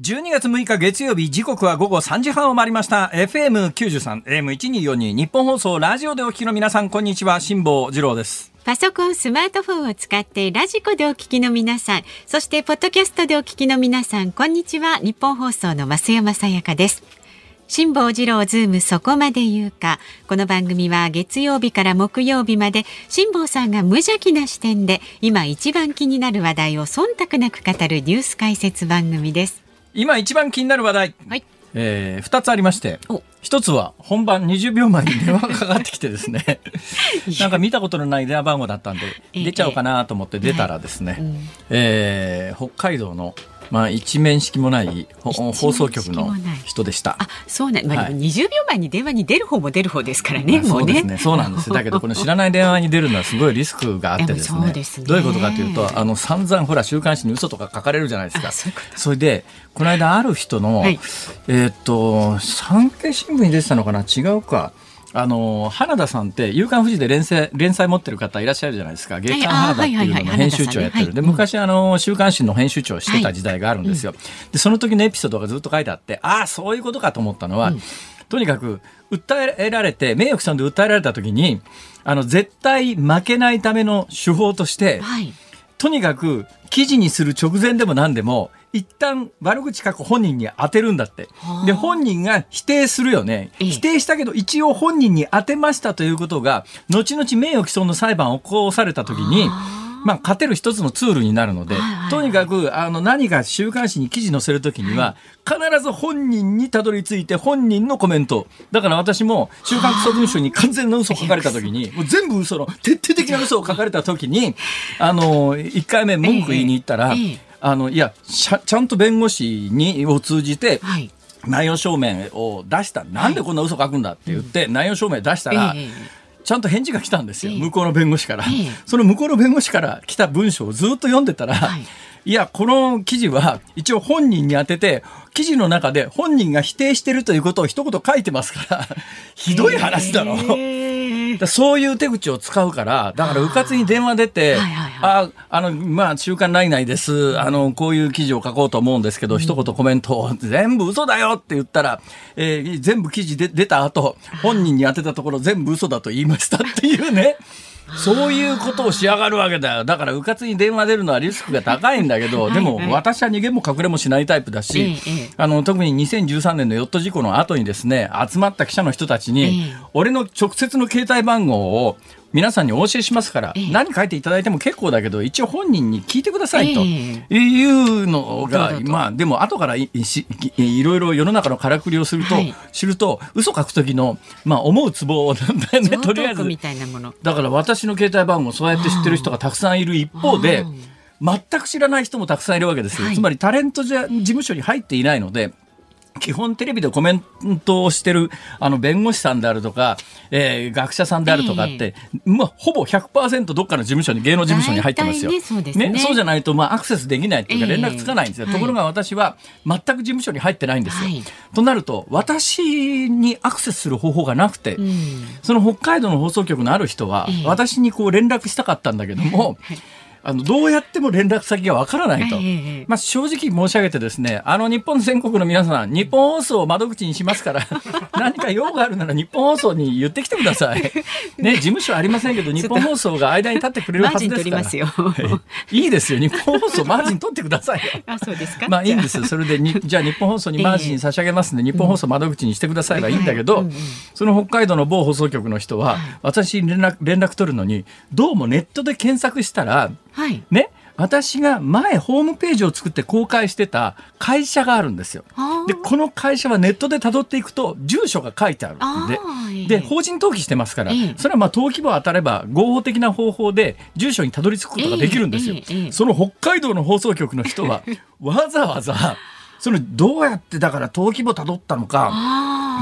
12月6日月曜日時刻は午後3時半を回りました FM93 AM1242 ニッポン放送ラジオでお聞きの皆さんこんにちは辛坊治郎ですパソコン、スマートフォンを使って radiko でお聞きの皆さん、そしてポッドキャストでお聞きの皆さん、こんにちは。ニッポン放送の増山さやかです。辛坊治郎ズームそこまで言うか。この番組は月曜日から木曜日まで辛坊さんが無邪気な視点で今一番気になる話題を忖度なく語るニュース解説番組です。今一番気になる話題、はい。えー、2つありまして。お。一つは本番20秒前に電話がかかってきてですね。なんか見たことのない電話番号だったんでええ出ちゃおうかなと思って出たらですね、うん。えー北海道の、まあ、一面識もない放送局の人でした。あ、そうなん、まあ、はいでも20秒前に電話に出る方も出る方ですからね、まあもうね。そうですね。そうなんです。だけど、この知らない電話に出るのはすごいリスクがあってですね。どういうことかというと、あの、散々ほら、週刊誌に嘘とか書かれるじゃないですか。あそれで、この間ある人の、はいえーっと、産経新聞に出てたのかな？違うか。あの、花田さんって、夕刊富士で連載、連載持ってる方いらっしゃるじゃないですか。月刊花田っていうのの編集長やってる。で、昔あの、週刊誌の編集長をしてた時代があるんですよ。で、その時のエピソードがずっと書いてあって、ああ、そういうことかと思ったのは、とにかく、訴えられて、名誉毀損で訴えられた時に、あの、絶対負けないための手法として、はい。とにかく記事にする直前でも何でも一旦悪口書く本人に当てるんだって。はあ。で本人が否定するよね。ええ。否定したけど一応本人に当てましたということが後々名誉毀損の裁判を起こされた時にまあ勝てる一つのツールになるのでとにかくあの何か週刊誌に記事載せる時には必ず本人にたどり着いて本人のコメント。だから私も週刊クソ文書に完全な嘘を書かれた時にもう全部嘘の徹底的な嘘を書かれた時にあの1回目文句言いに行ったら、ええええあのいやちゃんと弁護士にを通じてはい。内容証明を出した。なんでこんな嘘書くんだって言って内容証明出したら、ええ。ちゃんと返事が来たんですよ、ええ。向こうの弁護士から、ええ。その向こうの弁護士から来た文章をずっと読んでたら、はい。い、やこの記事は一応本人に当てて記事の中で本人が否定してるということを一言書いてますから ひどい話だろ。ええだそういう手口を使うから、だから、うかつに電話出て、はいはいあ、あの、まあ、週刊内内です。あの、こういう記事を書こうと思うんですけど、一言コメントを、全部嘘だよって言ったら、えー全部記事で出た後、本人に当てたところ全部嘘だと言いましたっていうね。そういうことをしやがるわけだよ。だから、うかつに電話出るのはリスクが高いんだけど、はい。でもはい、私は逃げも隠れもしないタイプだし、あの、特に2013年のヨット事故の後にですね、集まった記者の人たちに、ええ。俺の直接の携帯番号を皆さんにお教えしますから、ええ。何書いていただいても結構だけど、一応本人に聞いてくださいとえいうのが、どうぞとまあ、でも後からいしいいろいろ世の中のからくりをすると、はい。知ると、嘘書く時の、まあ、思うツボなんだよね、とりあえず。トーク。みたいなもの。だから私の携帯番号そうやって知ってる人がたくさんいる一方でうん。全く知らない人もたくさんいるわけですよ、はい。つまりタレントじゃ事務所に入っていないので基本テレビでコメントをしてるあの弁護士さんであるとか、えー学者さんであるとかって、まあ、ほぼ100%どっかの事務所に芸能事務所に入ってますよ。ねそうですねそうじゃないと、まあ、アクセスできないっていうかええ連絡つかないんですよ。はいところが私は全く事務所に入ってないんですよ。はいとなると私にアクセスする方法がなくて、うん。その北海道の放送局のある人は、ええ私にこう連絡したかったんだけども、あのどうやっても連絡先がわからないと。まあ、正直申し上げてですね、あの日本全国の皆さん、日本放送を窓口にしますから、何か用があるなら日本放送に言ってきてください。ね、事務所ありませんけど、日本放送が間に立ってくれるはずですから。いいいですよ。日本放送マージン取ってくださいよ。あ、そうですか？まあいいんですよ。それでに、じゃあ日本放送にマージン差し上げますんで、日本放送窓口にしてくださいはいいんだけど、その北海道の某放送局の人は、私に連絡、連絡取るのに、どうもネットで検索したら、はい。ね、私が前ホームページを作って公開してた会社があるんですよ。で、この会社はネットで辿っていくと、住所が書いてあるんでで、法人登記してますからええ、それはまあ登記簿を当たれば合法的な方法で住所にたどり着くことができるんですよ。その北海道の放送局の人は、わざわざ、そのどうやってだから登記簿辿ったのか、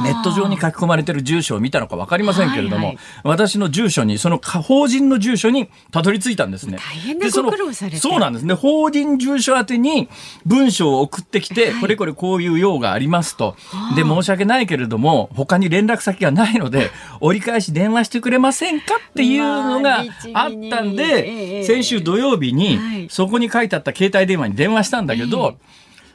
ネット上に書き込まれてる住所を見たのか分かりませんけれども、はいはい。私の住所にそのか法人の住所にたどり着いたんですね。大変なでそのご苦労されて。そうなんですね。法人住所宛てに文章を送ってきて、はい。これこれこういう用がありますと。は。あで、申し訳ないけれども、他に連絡先がないので、折り返し電話してくれませんかっていうのがあったんで、え先週土曜日はい。にそこに書いてあった携帯電話に電話したんだけど、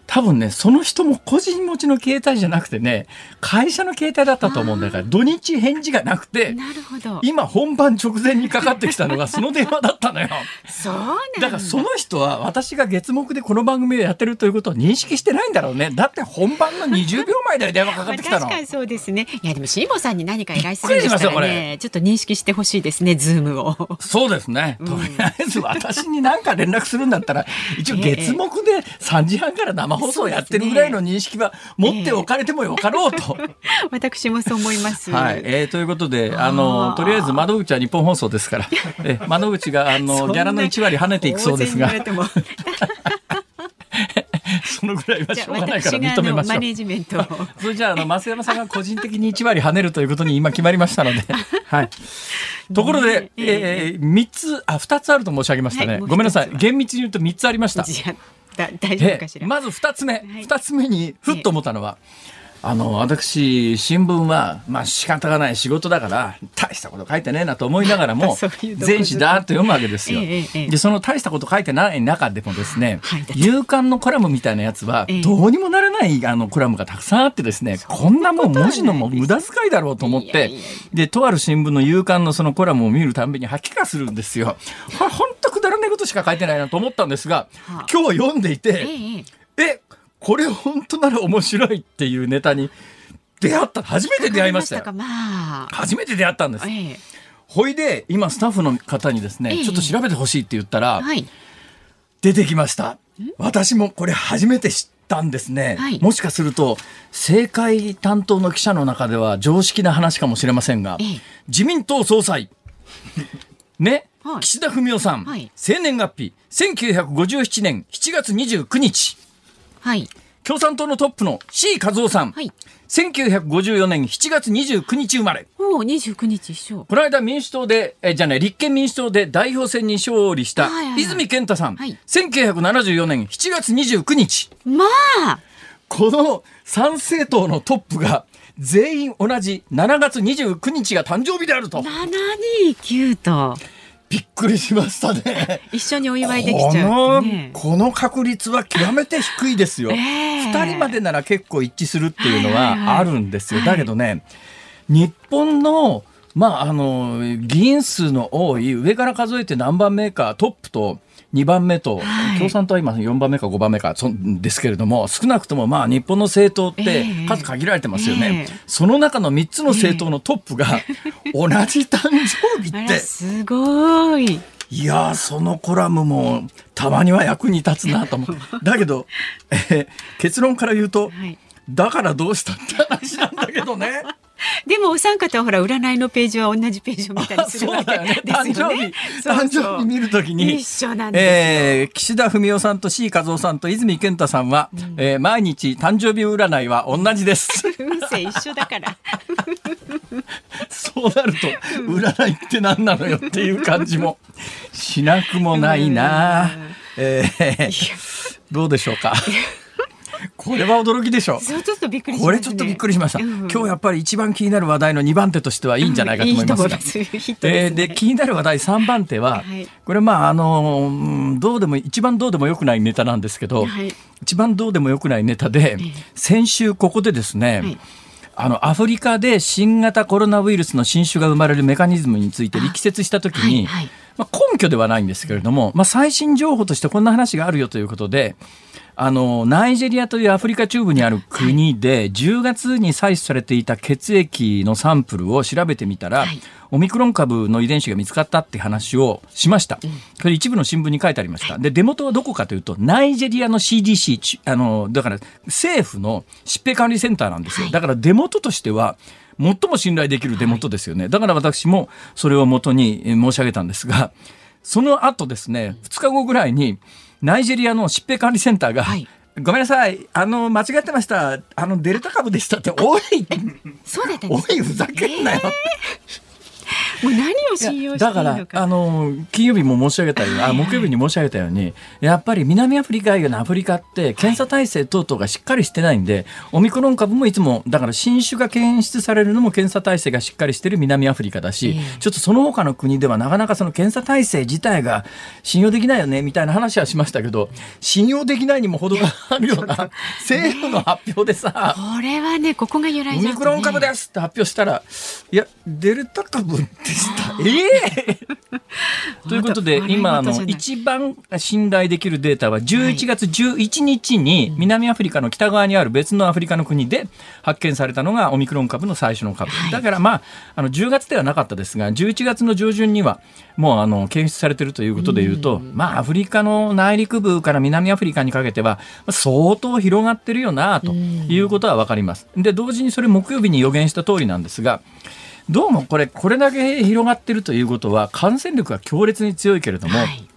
多分ね、その人も個人持ちの携帯じゃなくてね、会社の携帯だったと思うんだから、土日返事がなくて、なるほど。今本番直前にかかってきたのがその電話だったのよ。そうなんだからその人は私が月目でこの番組をやってるということを認識してないんだろうね。だって本番の20秒前で電話かかってきたの。確かにそうですね。いやでも辛坊さんに何か依頼するんでしたらね、ちょっと認識してほしいですね、ズームを。そうですね。とりあえず私に何か連絡するんだったら、一応月目で3時半から生放送やってるぐらいの認識は持っておかれてもよかろうと。私もそう思います。はい。えー、ということで、あの、とりあえず窓口は日本放送ですから、え窓口があのギャラの1割跳ねていくそうですが。そのぐらいはしょうがないから認めましょう。マネジメント。それじゃあ、あの、増山さんが個人的に1割跳ねるということに今決まりましたので。はい。ところで、えー、3つ、あ、2つあると申し上げましたね。ごめんなさい。厳密に言うと3つありました。大丈夫かしら。まず2つ目、2つ目にふっと思ったのは、あの、私、新聞は、まあ仕方がない仕事だから、大したこと書いてねえなと思いながらも、全紙だーっと読むわけですよ。で、その大したこと書いてない中でもですね、夕刊のコラムみたいなやつは、どうにもならないあのコラムがたくさんあってですね、こんなもん文字のも無駄遣いだろうと思って、で、とある新聞の夕刊のそのコラムを見るたんびに吐き気がするんですよ。本当くだらないことしか書いてないなと思ったんですが、今日読んでいて、え、これ本当なら面白いっていうネタに出会った初めて出会いましたよ。まあ、初めて出会ったんです。ええ、ほいで今スタッフの方にですね、え、ちょっと調べてほしいって言ったら、はい、出てきました。私もこれ初めて知ったんですね、はい、もしかすると政界担当の記者の中では常識な話かもしれませんが、自民党総裁。ね、はい、岸田文雄さん、生年月日1957年7月29日はい。共産党のトップの C 和夫さん。はい。1954年7月29日生まれ。おお、29日一緒。この間民主党で、えじゃない、立憲民主党で代表選に勝利した泉健太さん。はい、1974年7月29日。まあこの参政党のトップが、全員同じ7月29日が誕生日であると。729と。びっくりしましたね。一緒にお祝いできちゃう、ね、この確率は極めて低いですよ。二、えー、人までなら結構一致するっていうのはあるんですよ。だけどね、日本のまああの議員数の多い上から数えて何番目かトップと2番目と、はい、共産党は今4番目か5番目かそですけれども少なくともまあ日本の政党って数限られてますよね、えー、その中の3つの政党のトップが 同じ誕生日って、すごい。いやそのコラムもたまには役に立つなと思う。だけど、えー、結論から言うと、はい、だからどうしたって話なんだけどね。でもお三方はほら占いのページは同じページを見たりするわけですよね。誕生日見るときに一緒なんえー、岸田文雄さんと C 和夫さんと泉健太さんは、うん、えー、毎日誕生日占いは同じです。運勢一緒だから。そうなると占いって何なのよっていう感じもしなくもないな。えー、どうでしょうか？これは驚きでしょ。う。ちょっとびっくり、ね、これちょっとびっくりしました、うん、今日やっぱり一番気になる話題の2番手としてはいいんじゃないかと思います。が、うん いいえー、で気になる話題3番手は、はい、これまああのどうでも一番どうでもよくないネタなんですけど、はい、一番どうでもよくないネタで、先週ここでですね、はい。あのアフリカで新型コロナウイルスの新種が生まれるメカニズムについて力説したときに、まあ、根拠ではないんですけれども、まあ、最新情報としてこんな話があるよということであのナイジェリアというアフリカ中部にある国で10月に採取されていた血液のサンプルを調べてみたら、はい、オミクロン株の遺伝子が見つかったって話をしました。これ一部の新聞に書いてありました。で、出元はどこかというと、ナイジェリアの CDC、あの、だから政府の疾病管理センターなんですよ。だから出元としては、最も信頼できる出元ですよね。だから私もそれをもとに申し上げたんですが、その後ですね、2日後ぐらいに、ナイジェリアの疾病管理センターが、はいごめんなさい。あの、間違ってました。あの、デルタ株でしたって、お いそうだったおい、ふざけんなよ。えーもう何を信用だからあの金曜日も申し上げたように、あ木曜日に申し上げたようにやっぱり南アフリカ以外のアフリカって検査体制等々がしっかりしてないんで、オミクロン株もいつもだから新種が検出されるのも検査体制がしっかりしてる南アフリカだし、ちょっとその他の国ではなかなかその検査体制自体が 信用できないよねみたいな話はしましたけど信用できないにも程があるような政府の発表でさ、これはねここが由来、ね、オミクロン株ですって発表したらいやデルタ株でした。ええー、ということで今の一番信頼できるデータは11月11日に南アフリカの北側にある別のアフリカの国で発見されたのがオミクロン株の最初の株、はい、だからまああの10月ではなかったですが11月の上旬にはもうあの検出されているということでいうと、まあアフリカの内陸部から南アフリカにかけては相当広がってるよなということは分かります。で同時にそれ木曜日に予言した通りなんですがどうもこれこれだけ広がってるということは感染力が強烈に強いけれども、はい、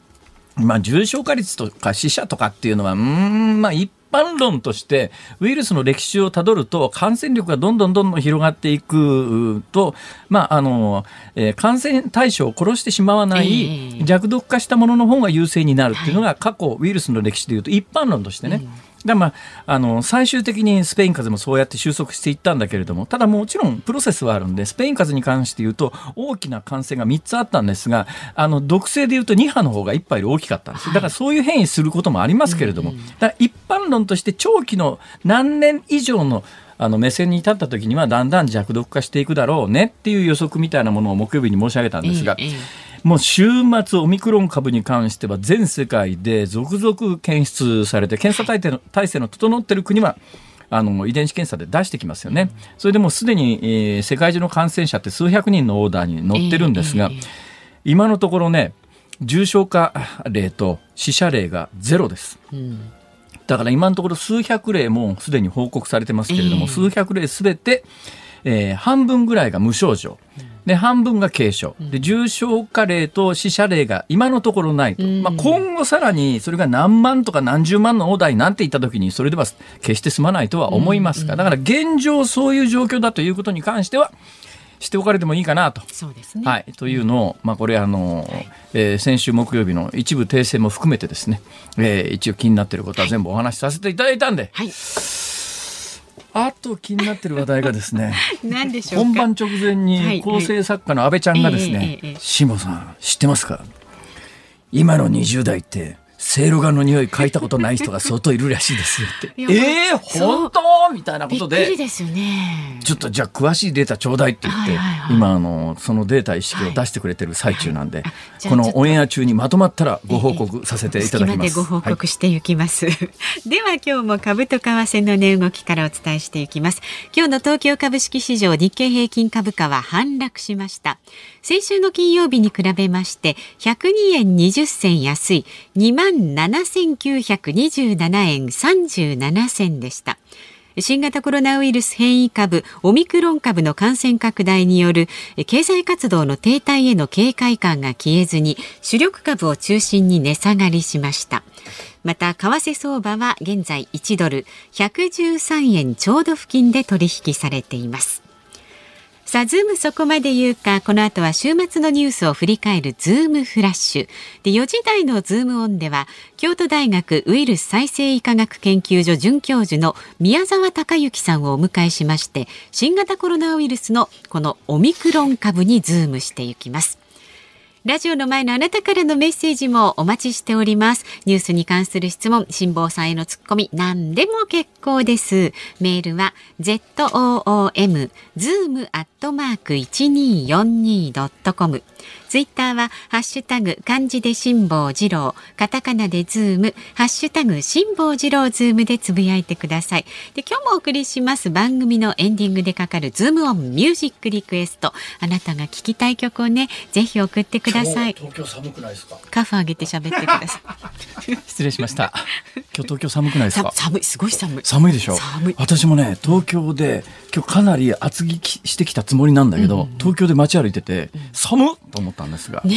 まあ、重症化率とか死者とかっていうのはうんまあ一般論としてウイルスの歴史をたどると感染力がどんどんどんどん広がっていくと、まああのえー、感染対象を殺してしまわない弱毒化したものの方が優勢になるっていうのが過去ウイルスの歴史でいうと一般論としてね。でまあ、あの最終的にスペイン風邪もそうやって収束していったんだけれどもただもちろんプロセスはあるんでスペイン風邪に関して言うと大きな感染が3つあったんですがあの毒性で言うと2波の方が1波より大きかったんですだからそういう変異することもありますけれども、だ一般論として長期の何年以上のあの目線に立った時にはだんだん弱毒化していくだろうねっていう予測みたいなものを木曜日に申し上げたんですが、もう週末オミクロン株に関しては全世界で続々検出されて検査体制の体制の整っている国はあの遺伝子検査で出してきますよね。それでもすでに、えー、世界中の感染者って数百人のオーダーに載ってるんですが、今のところね重症化例と死者例がゼロです。うんだから今のところ数百例もすでに報告されてますけれども、えー、数百例すべて、えー、半分ぐらいが無症状。で半分が軽症で重症化例と死者例が今のところないと、まあ、今後さらにそれが何万とか何十万の大台なんて言った時にそれでは決して済まないとは思いますがだから現状そういう状況だということに関してはしておかれてもいいかなと。そうですね。はい。というのを、まあ、これ、あの、はい、えー、先週木曜日の一部訂正も含めてですね、えー、一応気になっていることは全部お話しさせていただいたんで、はい。あと気になってる話題がですね 本番直前に構成作家の安倍ちゃんがですね「辛、坊、さん知ってますか？今の20代ってせいろがの匂い嗅いたことない人が相当いるらしいですよって。えー、本当？みたいなことで。ですよね。ちょっとじゃあ詳しいデータちょうだいって言って、はいはいはい、今あの、そのデータ意識を出してくれてる最中なんで、はいはい、このオンエア中にまとまったらご報告させていただきます。ご報告していきます。はい、では今日も株と為替の値動きからお伝えしていきます。今日の東京株式市場日経平均株価は反落しました。先週の金曜日に比べまして102円20銭安い2万7927円37銭でした。新型コロナウイルス変異株オミクロン株の感染拡大による経済活動の停滞への警戒感が消えずに主力株を中心に値下がりしましたまた為替相場は現在1ドル113円ちょうど付近で取引されていますさあ、ズームそこまで言うか、この後は週末のニュースを振り返るズームフラッシュ。で、4時台のズームオンでは、京都大学ウイルス再生医科学研究所准教授の宮沢孝幸さんをお迎えしまして、新型コロナウイルスのこのオミクロン株にズームしていきます。ラジオの前のあなたからのメッセージもお待ちしております。ニュースに関する質問、辛坊さんへのツッコミ、何でも結構です。メールは zoom zoom アットマーク 1242.com ツイッターはハッシュタグ漢字で辛坊治郎、カタカナでズーム、ハッシュタグ辛坊治郎ズームでつぶやいてください。で今日もお送りします番組のエンディングでかかるズームオンミュージックリクエスト。あなたが聞きたい曲をね、ぜひ送ってください。東京寒くないですか？カフ上げて喋ってください。失礼しました。今日東京寒くないですか？寒い、すごい寒い。寒いでしょ？寒い。私もね、東京で今日かなり厚着してきたつもりなんだけど、うん、東京で街歩いてて、うん、寒っと思ったんですが、ね、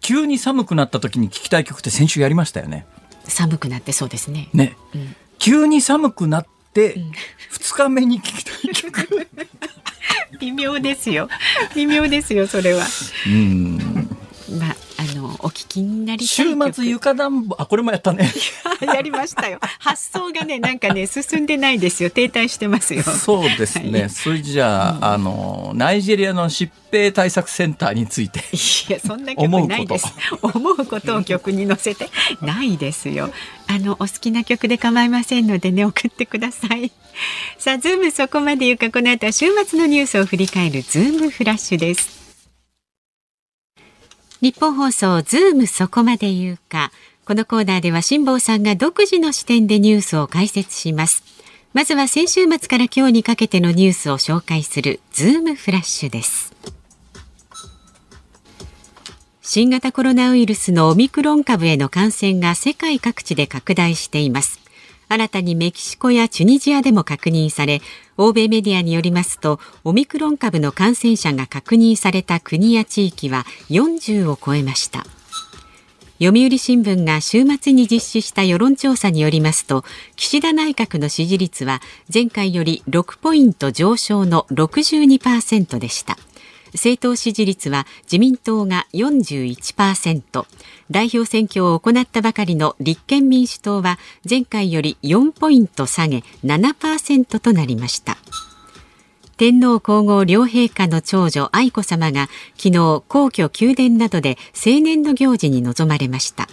急に寒くなった時に聞きたい曲って先週やりましたよね。寒くなってそうですね。ね、うん、急に寒くなって2日目に聞きたい曲。微妙ですよ。微妙ですよそれは。うん。まああのお聞きになり週末床暖房あこれもやったね。やりましたよ。発想がねなんかね進んでないですよ。停滞してますよ。そうですね、はい、それじゃあ、うん、あのナイジェリアの疾病対策センターについていやそんな曲ないです。思うことを曲に乗せて。ないですよ。あのお好きな曲で構いませんのでね送ってください。さあズームそこまで言うかこの後は週末のニュースを振り返るズームフラッシュですニッポン放送ズームそこまで言うか。このコーナーでは辛坊さんが独自の視点でニュースを解説します。まずは先週末から今日にかけてのニュースを紹介するズームフラッシュです。新型コロナウイルスのオミクロン株への感染が世界各地で拡大しています。新たにメキシコやチュニジアでも確認され欧米メディアによりますとオミクロン株の感染者が確認された国や地域は40を超えました。読売新聞が週末に実施した世論調査によりますと岸田内閣の支持率は前回より6ポイント上昇の62%でした。政党支持率は自民党が41%代表選挙を行ったばかりの立憲民主党は前回より4ポイント下げ7%となりました。天皇皇后両陛下の長女愛子さまが昨日皇居宮殿などで成年の行事に臨まれました。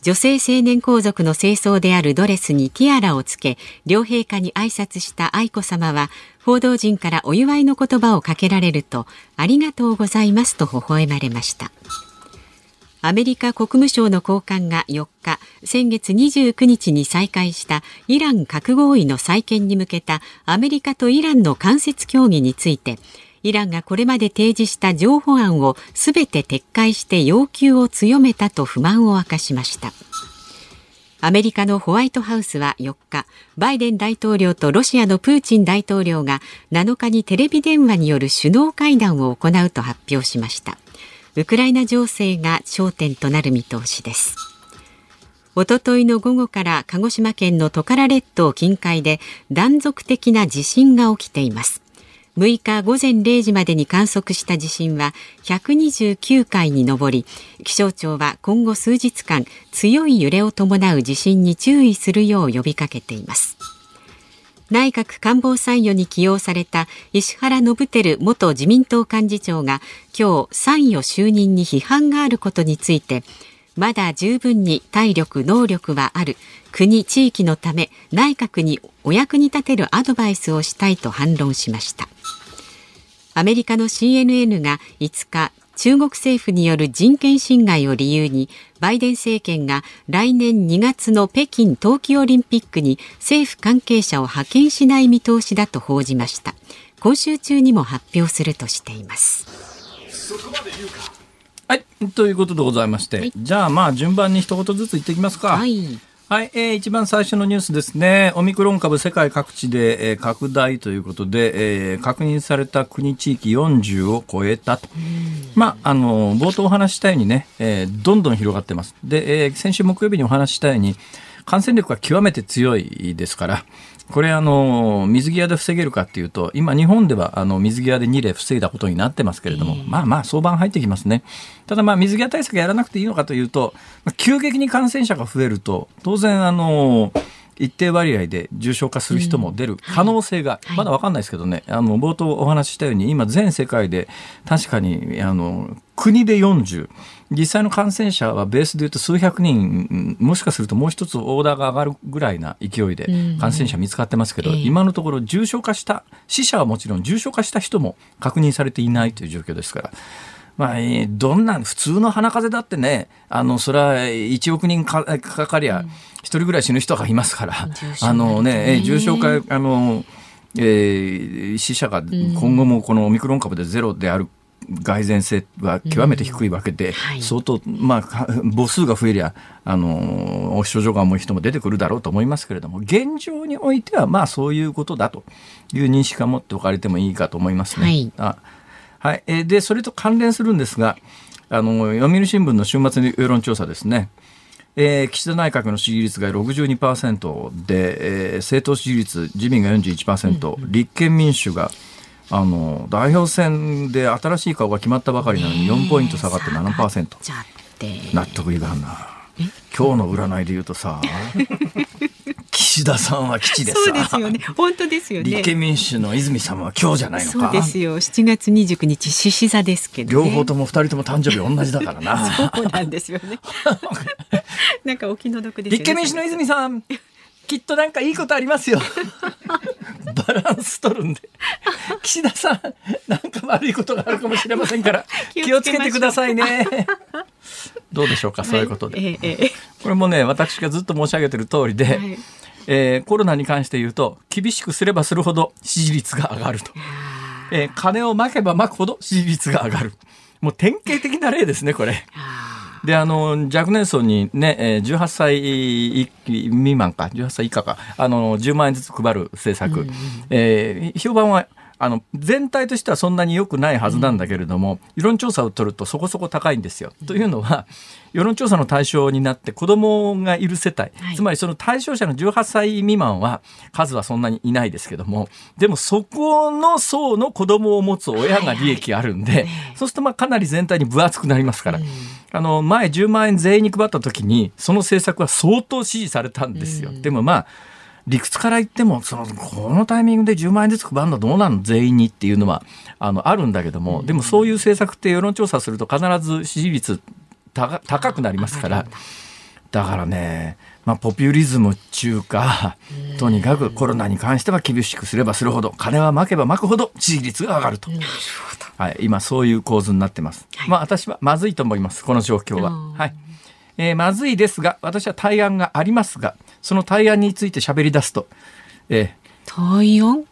女性青年皇族の清掃であるドレスにティアラをつけ両陛下に挨拶した愛子さまは報道陣からお祝いの言葉をかけられるとありがとうございますと微笑まれました。アメリカ国務省の高官が4日先月29日に再開したイラン核合意の再建に向けたアメリカとイランの間接協議についてイランがこれまで提示した譲歩案をすべて撤回して要求を強めたと不満を明かしました。アメリカのホワイトハウスは4日バイデン大統領とロシアのプーチン大統領が7日にテレビ電話による首脳会談を行うと発表しました。ウクライナ情勢が焦点となる見通しです。おとといの午後から鹿児島県のトカラ列島近海で断続的な地震が起きています。6日午前0時までに観測した地震は129回に上り気象庁は今後数日間強い揺れを伴う地震に注意するよう呼びかけています。内閣官房参与に起用された石原伸晃元自民党幹事長が今日参与就任に批判があることについてまだ十分に体力能力はある国地域のため内閣にお役に立てるアドバイスをしたいと反論しました。アメリカの CNN が5日中国政府による人権侵害を理由にバイデン政権が来年2月の北京冬季オリンピックに政府関係者を派遣しない見通しだと報じました。今週中にも発表するとしています。はいということでございまして、はい、じゃあまあ順番に一言ずつ言っていきますか。はいはい、えー、一番最初のニュースですね。オミクロン株世界各地で、えー、拡大ということで、えー、確認された国地域40を超えたと。まあ、あの、冒頭お話したようにね、えー、どんどん広がってます。で、えー、先週木曜日にお話したように、感染力が極めて強いですから、これあの水際で防げるかっていうと今日本ではあの水際で2例防いだことになってますけれども、まあまあ相場入ってきますね。ただまあ水際対策やらなくていいのかというと急激に感染者が増えると当然あの一定割合で重症化する人も出る可能性が、まだ分かんないですけどね、あの冒頭お話ししたように今全世界で確かにあの国で40実際の感染者はベースで言うと数百人もしかするともう一つオーダーが上がるぐらいな勢いで感染者見つかってますけど、うん今のところ重症化した死者はもちろん重症化した人も確認されていないという状況ですから。まあ、どんな、普通の鼻風邪だってね、あの、それは1億人かかかりゃ、一人ぐらい死ぬ人がいますから、あのね、重症化、あの、えー、死者が今後もこのオミクロン株でゼロである蓋然性は極めて低いわけで、うん。はい、相当、まあ、母数が増えりゃ、あの、症状が重い人も出てくるだろうと思いますけれども、現状においては、まあ、そういうことだという認識を持っておかれてもいいかと思いますね。はい。あはい。えで、それと関連するんですが、あの、読売新聞の週末世論調査ですね。えー、岸田内閣の支持率が62%で、えー、政党支持率、自民が41%、うん、立憲民主があの代表選で新しい顔が決まったばかりなのに4ポイント下がって7%。納得いかんな。今日の占いで言うとさ岸田さんは基地でさそうですよね。本当ですよね。立憲民主の泉さんは今日じゃないのか。そうですよ。7月29日獅子座ですけど、ね、両方とも2人とも誕生日同じだからな。そうなんですよね。なんかお気の毒です、ね、立憲民主の泉さんきっとなんかいいことありますよ。バランス取るんで。岸田さん、なんか悪いことがあるかもしれませんから、気をつけてくださいね。どうでしょうか、そういうことで。はいええ、これもね、私がずっと申し上げてる通りで、はい、えー、コロナに関して言うと、厳しくすればするほど支持率が上がると。えー、金をまけばまくほど支持率が上がる。もう典型的な例ですね、これ。であの若年層にね、18歳未満か18歳以下かあの10万円ずつ配る政策、うん、えー、評判はあの全体としてはそんなに良くないはずなんだけれども、うん、世論調査を取るとそこそこ高いんですよ。というのは世論調査の対象になって子どもがいる世帯、はい、つまりその対象者の18歳未満は数はそんなにいないですけどもでもそこの層の子どもを持つ親が利益あるんで、そうするとまあかなり全体に分厚くなりますから。うんあの前10万円全員に配った時にその政策は相当支持されたんですよ。でもまあ理屈から言ってもそのこのタイミングで10万円ずつ配るのどうなの？全員にっていうのはあのあるんだけども、でもそういう政策って世論調査すると必ず支持率高くなりますから。だからねまあ、ポピュリズム中かとにかくコロナに関しては厳しくすればするほど金はまけばまくほど支持率が上がると、はい、今そういう構図になってます、はい、まあ私はまずいと思います。この状況は、はい。えー、まずいですが私は対案がありますがその対案について喋り出すと、えー、対案？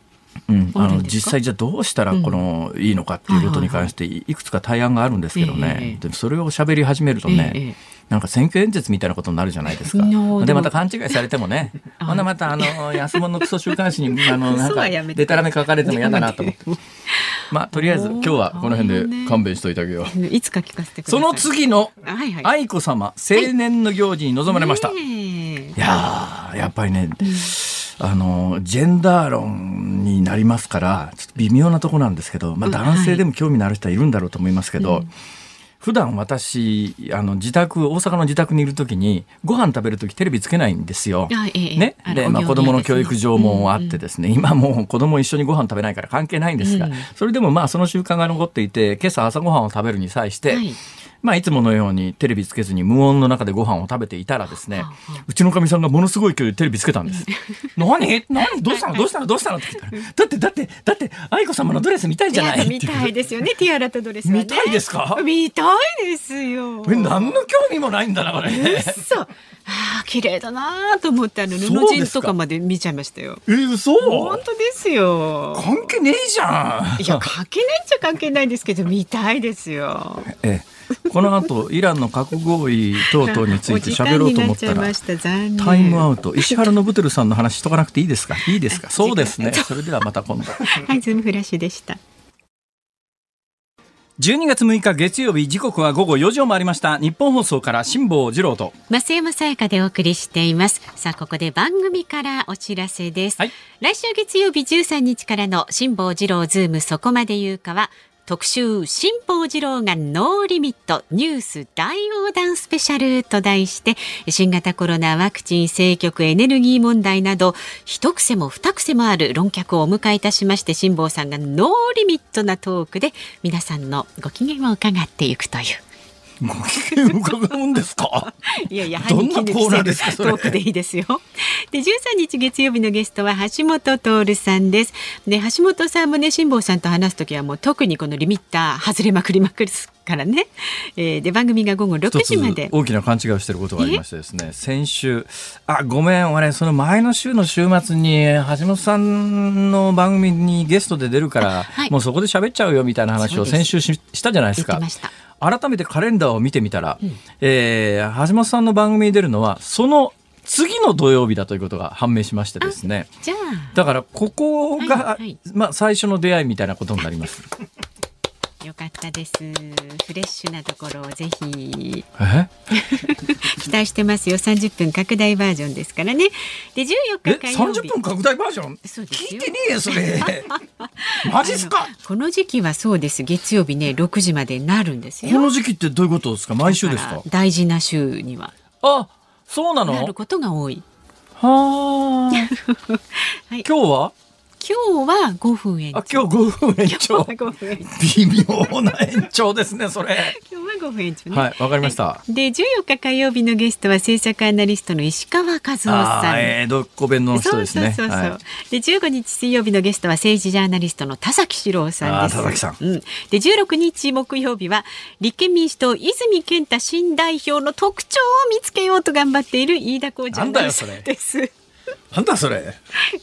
うん、あの実際じゃあどうしたらこの、いいのかっていうことに関していくつか対案があるんですけどね、でもそれを喋り始めるとね、なんか選挙演説みたいなことになるじゃないですか。でまた勘違いされてもね、ほんでまたあの 安物のクソ週刊誌にあのなんかでたらめ書かれても嫌だなと思って。まあとりあえず今日はこの辺で勘弁しといてあげよう。いつか聞かせてその次の愛子さま青年の行事に臨まれました。いややっぱりね。あのジェンダー論になりますからちょっと微妙なとこなんですけど、まあ、男性でも興味のある人はいるんだろうと思いますけど、うん普段私あの自宅大阪の自宅にいる時にご飯食べる時テレビつけないんですよ。ね、で、まあ、子供の教育上もあってですね、うん。うん、今もう子供一緒にご飯食べないから関係ないんですが、うん、それでもまあその習慣が残っていて今朝朝ごはんを食べるに際して、はいまあ、いつものようにテレビつけずに無音の中でご飯を食べていたらですね、うちのかみさんがものすごい勢いでテレビつけたんです。何？何？どうしたの？どうしたの？どうしたの？って聞いたら、だってだってだって愛子様のドレス見たいじゃない見たいですよね、ティアラとドレス、ね、見たいですか？見たいですよ。え、何の興味もないんだな、これ。嘘。ああ、綺麗だなと思って、あの布地とかまで見ちゃいましたよ。え、嘘本当ですよ。関係ねえじゃん。いや、関係ないっちゃ関係ないですけど、見たいですよ。ええ。この後イランの核合意等々について喋ろうと思ったらタイムアウト。石原信輝さんの話しとかなくていいですか？いいですか？そうですね。それではまた今度。はいズームフラッシュでした。12月6日月曜日時刻は午後4時を回りました。ニッポン放送から辛坊治郎と。増山さやかでお送りしています。さあここで番組からお知らせです、はい、来週月曜日13日からの辛坊治郎ズームそこまで言うかは特集辛坊治郎がノーリミットニュース大横断スペシャルと題して新型コロナワクチン政局エネルギー問題など一癖も二癖もある論客をお迎えいたしまして辛坊さんがノーリミットなトークで皆さんのご機嫌を伺っていくという。ご機嫌伺うんですか？いやいや、どんなコーナーですか。トークでいいですよ。で、13日月曜日のゲストは橋本徹さんです。で、橋本さんもね、辛坊さんと話すときはもう特にこのリミッター外れまくりまくるからね。えー、で、番組が午後6時まで。大きな勘違いをしていることがありましてですね。先週、あ、ごめん、俺、その前の週の週末に橋本さんの番組にゲストで出るから、はい、もうそこで喋っちゃうよみたいな話を先週したじゃないですか。改めてカレンダーを見てみたら、うん、えー、橋本さんの番組に出るのはその次の土曜日だということが判明しましてですねだからここが、はいはい、まあ、最初の出会いみたいなことになります。よかったです。フレッシュなところをぜひえ？期待してますよ。30分拡大バージョンですからね。で14え？日火曜日。30分拡大バージョン？そうですよ聞いてねえよそれ マジっすか？この時期はそうです。月曜日ね6時までなるんですよ。この時期ってどういうことですか？毎週ですだから大事な週にはあそうなの？なることが多い。はあ、はい今日は？今日は5分延長。あ今日5分延長今日は5分延長。微妙な延長ですねそれ今日は5分延長ね。はいわかりました、で14日火曜日のゲストは制作アナリストの石川和夫あさん。ーえー、どっこ弁の人ですねそうそうそうそう、はいで15日水曜日のゲストは政治ジャーナリストの田崎史郎さんです。田崎さんうん。で16日木曜日は立憲民主党泉健太新代表の特徴を見つけようと頑張っている飯田浩二アナウンサーです。なんだそれ？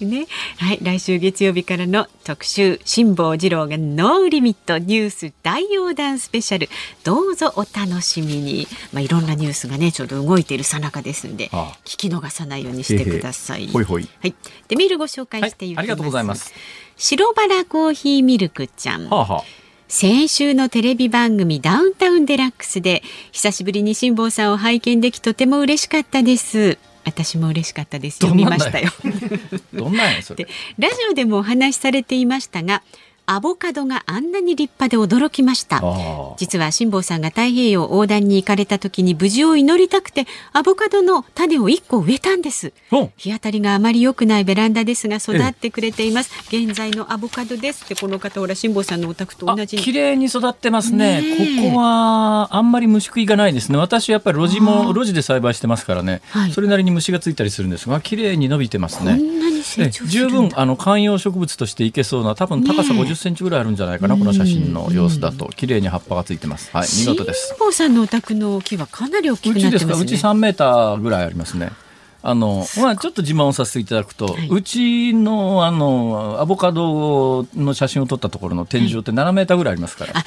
ね、はい、来週月曜日からの特集辛坊治郎がノーリミットニュース大横断スペシャル。どうぞお楽しみに。まあいろんなニュースがねちょうど動いている最中ですんでああ。聞き逃さないようにしてください。へへほいほい。はい、でメールご紹介していきます、はいありがとうございます。白バラコーヒーミルクちゃん。はあはあ。先週のテレビ番組ダウンタウンデラックスで久しぶりに辛坊さんを拝見できとても嬉しかったです。私も嬉しかったです。読みましたよ。どんなんやそれでラジオでもお話しされていましたがアボカドがあんなに立派で驚きました。実は辛坊さんが太平洋横断に行かれた時に無事を祈りたくてアボカドの種を1個植えたんです。お日当たりがあまり良くないベランダですが育ってくれています。現在のアボカドですってこの方ほら辛坊さんのお宅とあ同じ。綺麗に育ってますね。ねえ。ここはあんまり虫食いがないですね。私やっぱり路地あもー。路地で栽培してますからね、はい。それなりに虫がついたりするんですが綺麗に伸びてますね十分あの観葉植物としていけそうな多分高さねえ。50センチぐらいあるんじゃないかな、この写真の様子だと。綺麗に葉っぱがついてます。はい見事です。さんのお宅の木はかなり大きくなうちですか、ってますねうち3メーターぐらいありますね。あの、まあ、ちょっと自慢をさせていただくと、はいうちの、あの、アボカドの写真を撮ったところの天井って7メーターぐらいありますから。あ、あ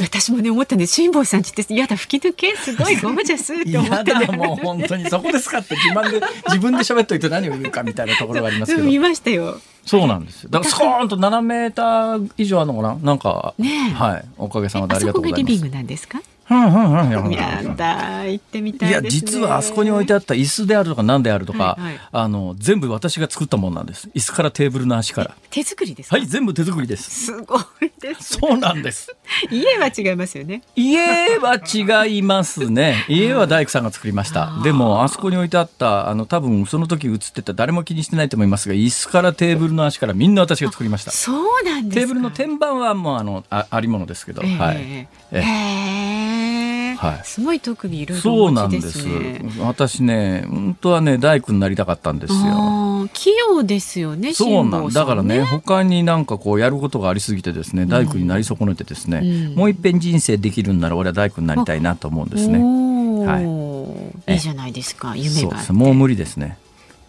私もね思ったんで辛坊さんちってやだ吹き抜けすごいゴージャスって思って、ね、嫌だ、もう本当にそこですかって自慢で、自分で喋っといて何を言うかみたいなところがありますけど。うん見ましたよそうなんですよ。だからスコーンと7メーター以上あるのかな？なんか、ねえはい。おかげさまでありがとうございますリビン。グなんですか？ややだ行ってみたいいですね。や実はあそこに置いてあった椅子であるとか何であるとか、はいはい。あの全部私が作ったものなんです。椅子からテーブルの足から。手作りですか？はい全部手作りです。すごいですそうなんです。家は違いますよね。家は違いますね。家は大工さんが作りました。でもあそこに置いてあったあの多分その時映ってた誰も気にしてないと思いますが椅子からテーブルの足からみんな私が作りました。そうなんですか。テーブルの天板はもうあのあありものですけど、ええ。はい。ええ。へえはい。すごい特技いろいろそうお持ちなんでです。すね私ね本当はね大工になりたかったんですよ。器用ですよねそうなんだ。からね他になんかこうやることがありすぎてですね大工になり損ねてですね、うん。もう一遍人生できるんなら俺は大工になりたいなと思うんですね。おはい。ーいいじゃないですか。夢そうがあって。です。もう無理ですね。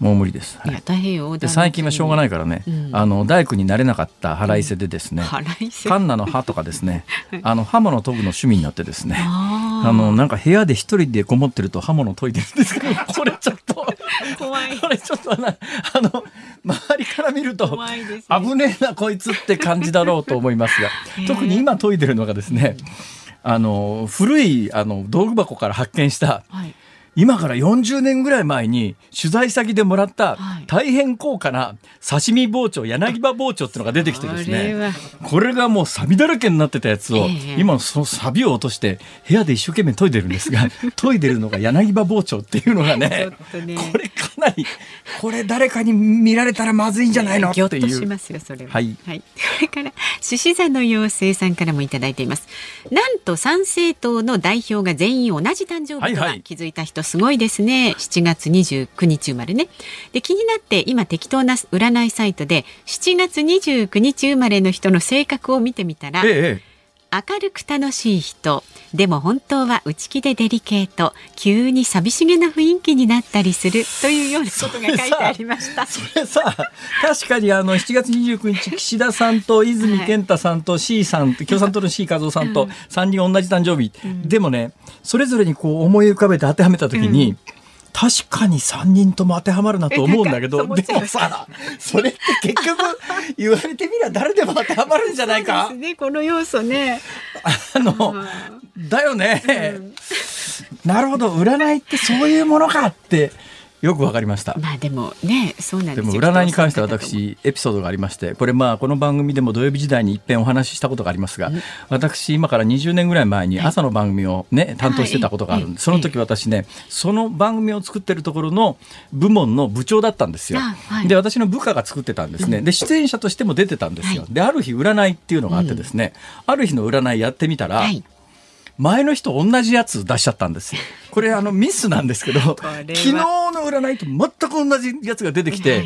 もう無理です。はい。で最近はしょうがないからね、うん。あの大工になれなかった腹いせでですね、腹いせ。カンナの刃とかですね、あの刃物研ぐの趣味になってですね。あのなんか部屋で一人でこもってると刃物研いでるんですけど これちょっと怖い。これちょっとなあの周りから見ると危ねえなこいつって感じだろうと思いますが特に今研いでるのがですねあの古いあの道具箱から発見したはい今から40年ぐらい前に取材先でもらったはい。大変高価な刺身包丁柳葉包丁っていうのが出てきてですね。これがもう錆だらけになってたやつを、ええ。今その錆を落として部屋で一生懸命研いでるんですが 研いでるのが柳葉包丁っていうのがねこれかなりこれ誰かに見られたらまずいんじゃないのっていう。しますよそれは。はい。それから獅子座の妖精さんからもいただいています。なんと参政党の代表が全員同じ誕生日とはいははい。気づいた人すごいですね。7月29日生まれね。で気になって今適当な占いサイトで7月29日生まれの人の性格を見てみたら。ええええ明るく楽しい人。でも本当は内気でデリケート。急に寂しげな雰囲気になったりするというようなことが書いてありました。それさ確かにあの7月29日岸田さんと泉健太さんと C さん共産党の C 和夫さんと3人同じ誕生日、でもねそれぞれにこう思い浮かべて当てはめた時に、確かに3人とも当てはまるなと思うんだけえどでもさそれって結局言われてみりゃ誰でも当てはまるんじゃないか？ねこの要素ね。あの、だよね、なるほど占いってそういうものかってよくわかりました。まあでもね、そうなんでも占いに関しては私エピソードがありまして、これまあこの番組でも土曜日時代に一遍お話ししたことがありますが、私今から20年ぐらい前に朝の番組をね担当してたことがあるんで、その時私ねその番組を作ってるところの部門の部長だったんですよ。で私の部下が作ってたんですね。で出演者としても出てたんですよ。である日占いっていうのがあってですね、ある日の占いやってみたら。前の日と同じやつ出しちゃったんですよ。これあのミスなんですけど、昨日の占いと全く同じやつが出てきて、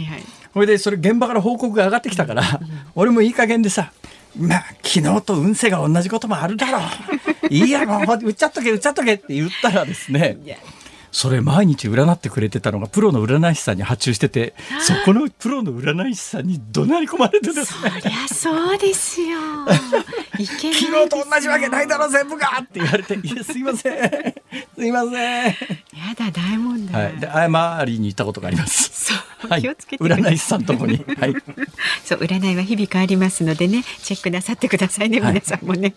それでそれ現場から報告が上がってきたから、俺もいい加減でさ、まあ、昨日と運勢が同じこともあるだろう。いいや、もう、売っちゃっとけ、売っちゃっとけって言ったらですね、それ毎日占ってくれてたのがプロの占い師さんに発注しててそこのプロの占い師さんに怒鳴り込まれてですねそりゃそう ですよ。昨日と同じわけないだろ全部が！って言われて「いやすいません。すいません」やだ大問題、はい、で謝りに行ったことがあります。そう気をつけて、はい、占い師さんともに、はい、そう占いは日々変わりますのでねチェックなさってくださいね皆さんもね、はい、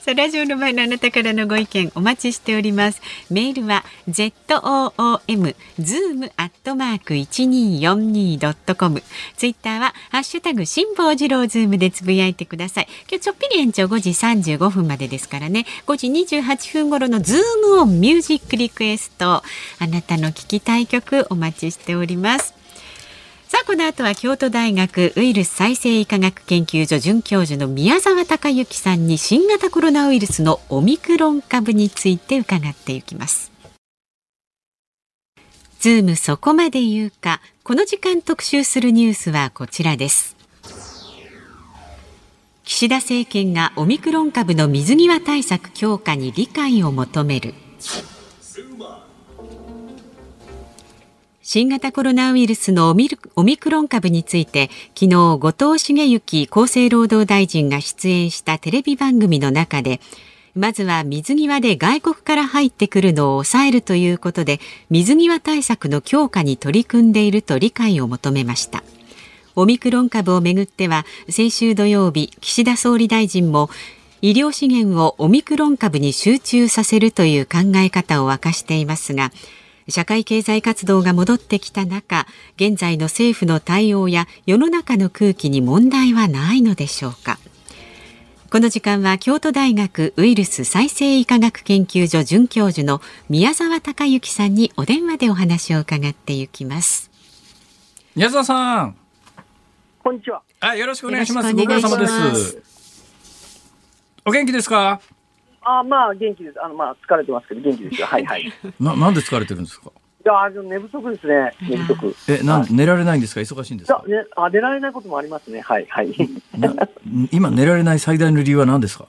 さあラジオの前のあなたからのご意見お待ちしております。メールは z zoom zoom アットマーク一二四二ドットコム。ツイッターはハッシュタグ辛坊治郎ズームでつぶやいてください。今日ちょっぴり延長5時35分までですからね。5時28分頃のズームオンミュージックリクエスト。あなたの聞きたい曲お待ちしております。さあこの後は京都大学ウイルス再生医科学研究所准教授の宮沢孝幸さんに新型コロナウイルスのオミクロン株について伺っていきます。ズームそこまで言うか。この時間特集するニュースはこちらです。岸田政権がオミクロン株の水際対策強化に理解を求める。新型コロナウイルスのオミクロン株について昨日後藤茂之厚生労働大臣が出演したテレビ番組の中でまずは水際で外国から入ってくるのを抑えるということで水際対策の強化に取り組んでいると理解を求めました。オミクロン株をめぐっては先週土曜日岸田総理大臣も医療資源をオミクロン株に集中させるという考え方を明かしていますが社会経済活動が戻ってきた中現在の政府の対応や世の中の空気に問題はないのでしょうか。この時間は京都大学ウイルス再生医科学研究所准教授の宮沢隆之さんにお電話でお話を伺っていきます。宮沢さん。こんにちは。あよろしくお願いします。ご苦労様です。お元気ですか？あまあ元気です。あのまあ疲れてますけど元気ですよ。はいはい。ななんで疲れてるんですか？や寝不足ですね、寝不足。え、なん、寝られないんですか？忙しいんですか？ね、あ寝られないこともありますね。はい、はい。今、寝られない最大の理由は何ですか？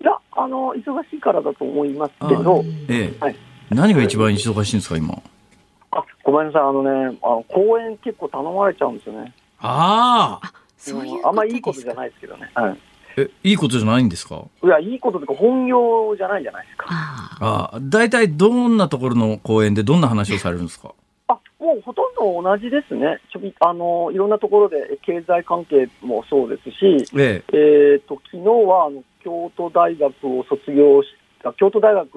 いや、あの、忙しいからだと思いますけど、ええ、はい、何が一番忙しいんですか、今？あ、ごめんなさい、あのね、あの公演結構頼まれちゃうんですよね。ああ。そういうあんまいいことじゃないですけどね。はい。え、いいことじゃないんですか？いや、いいことというか本業じゃないじゃないですか。ああ、大体どんなところの公演でどんな話をされるんですか？あ、もうほとんど同じですね。ちょびあの、いろんなところで経済関係もそうですし、えええー、と、昨日はあの京都大学を卒業し、京都大学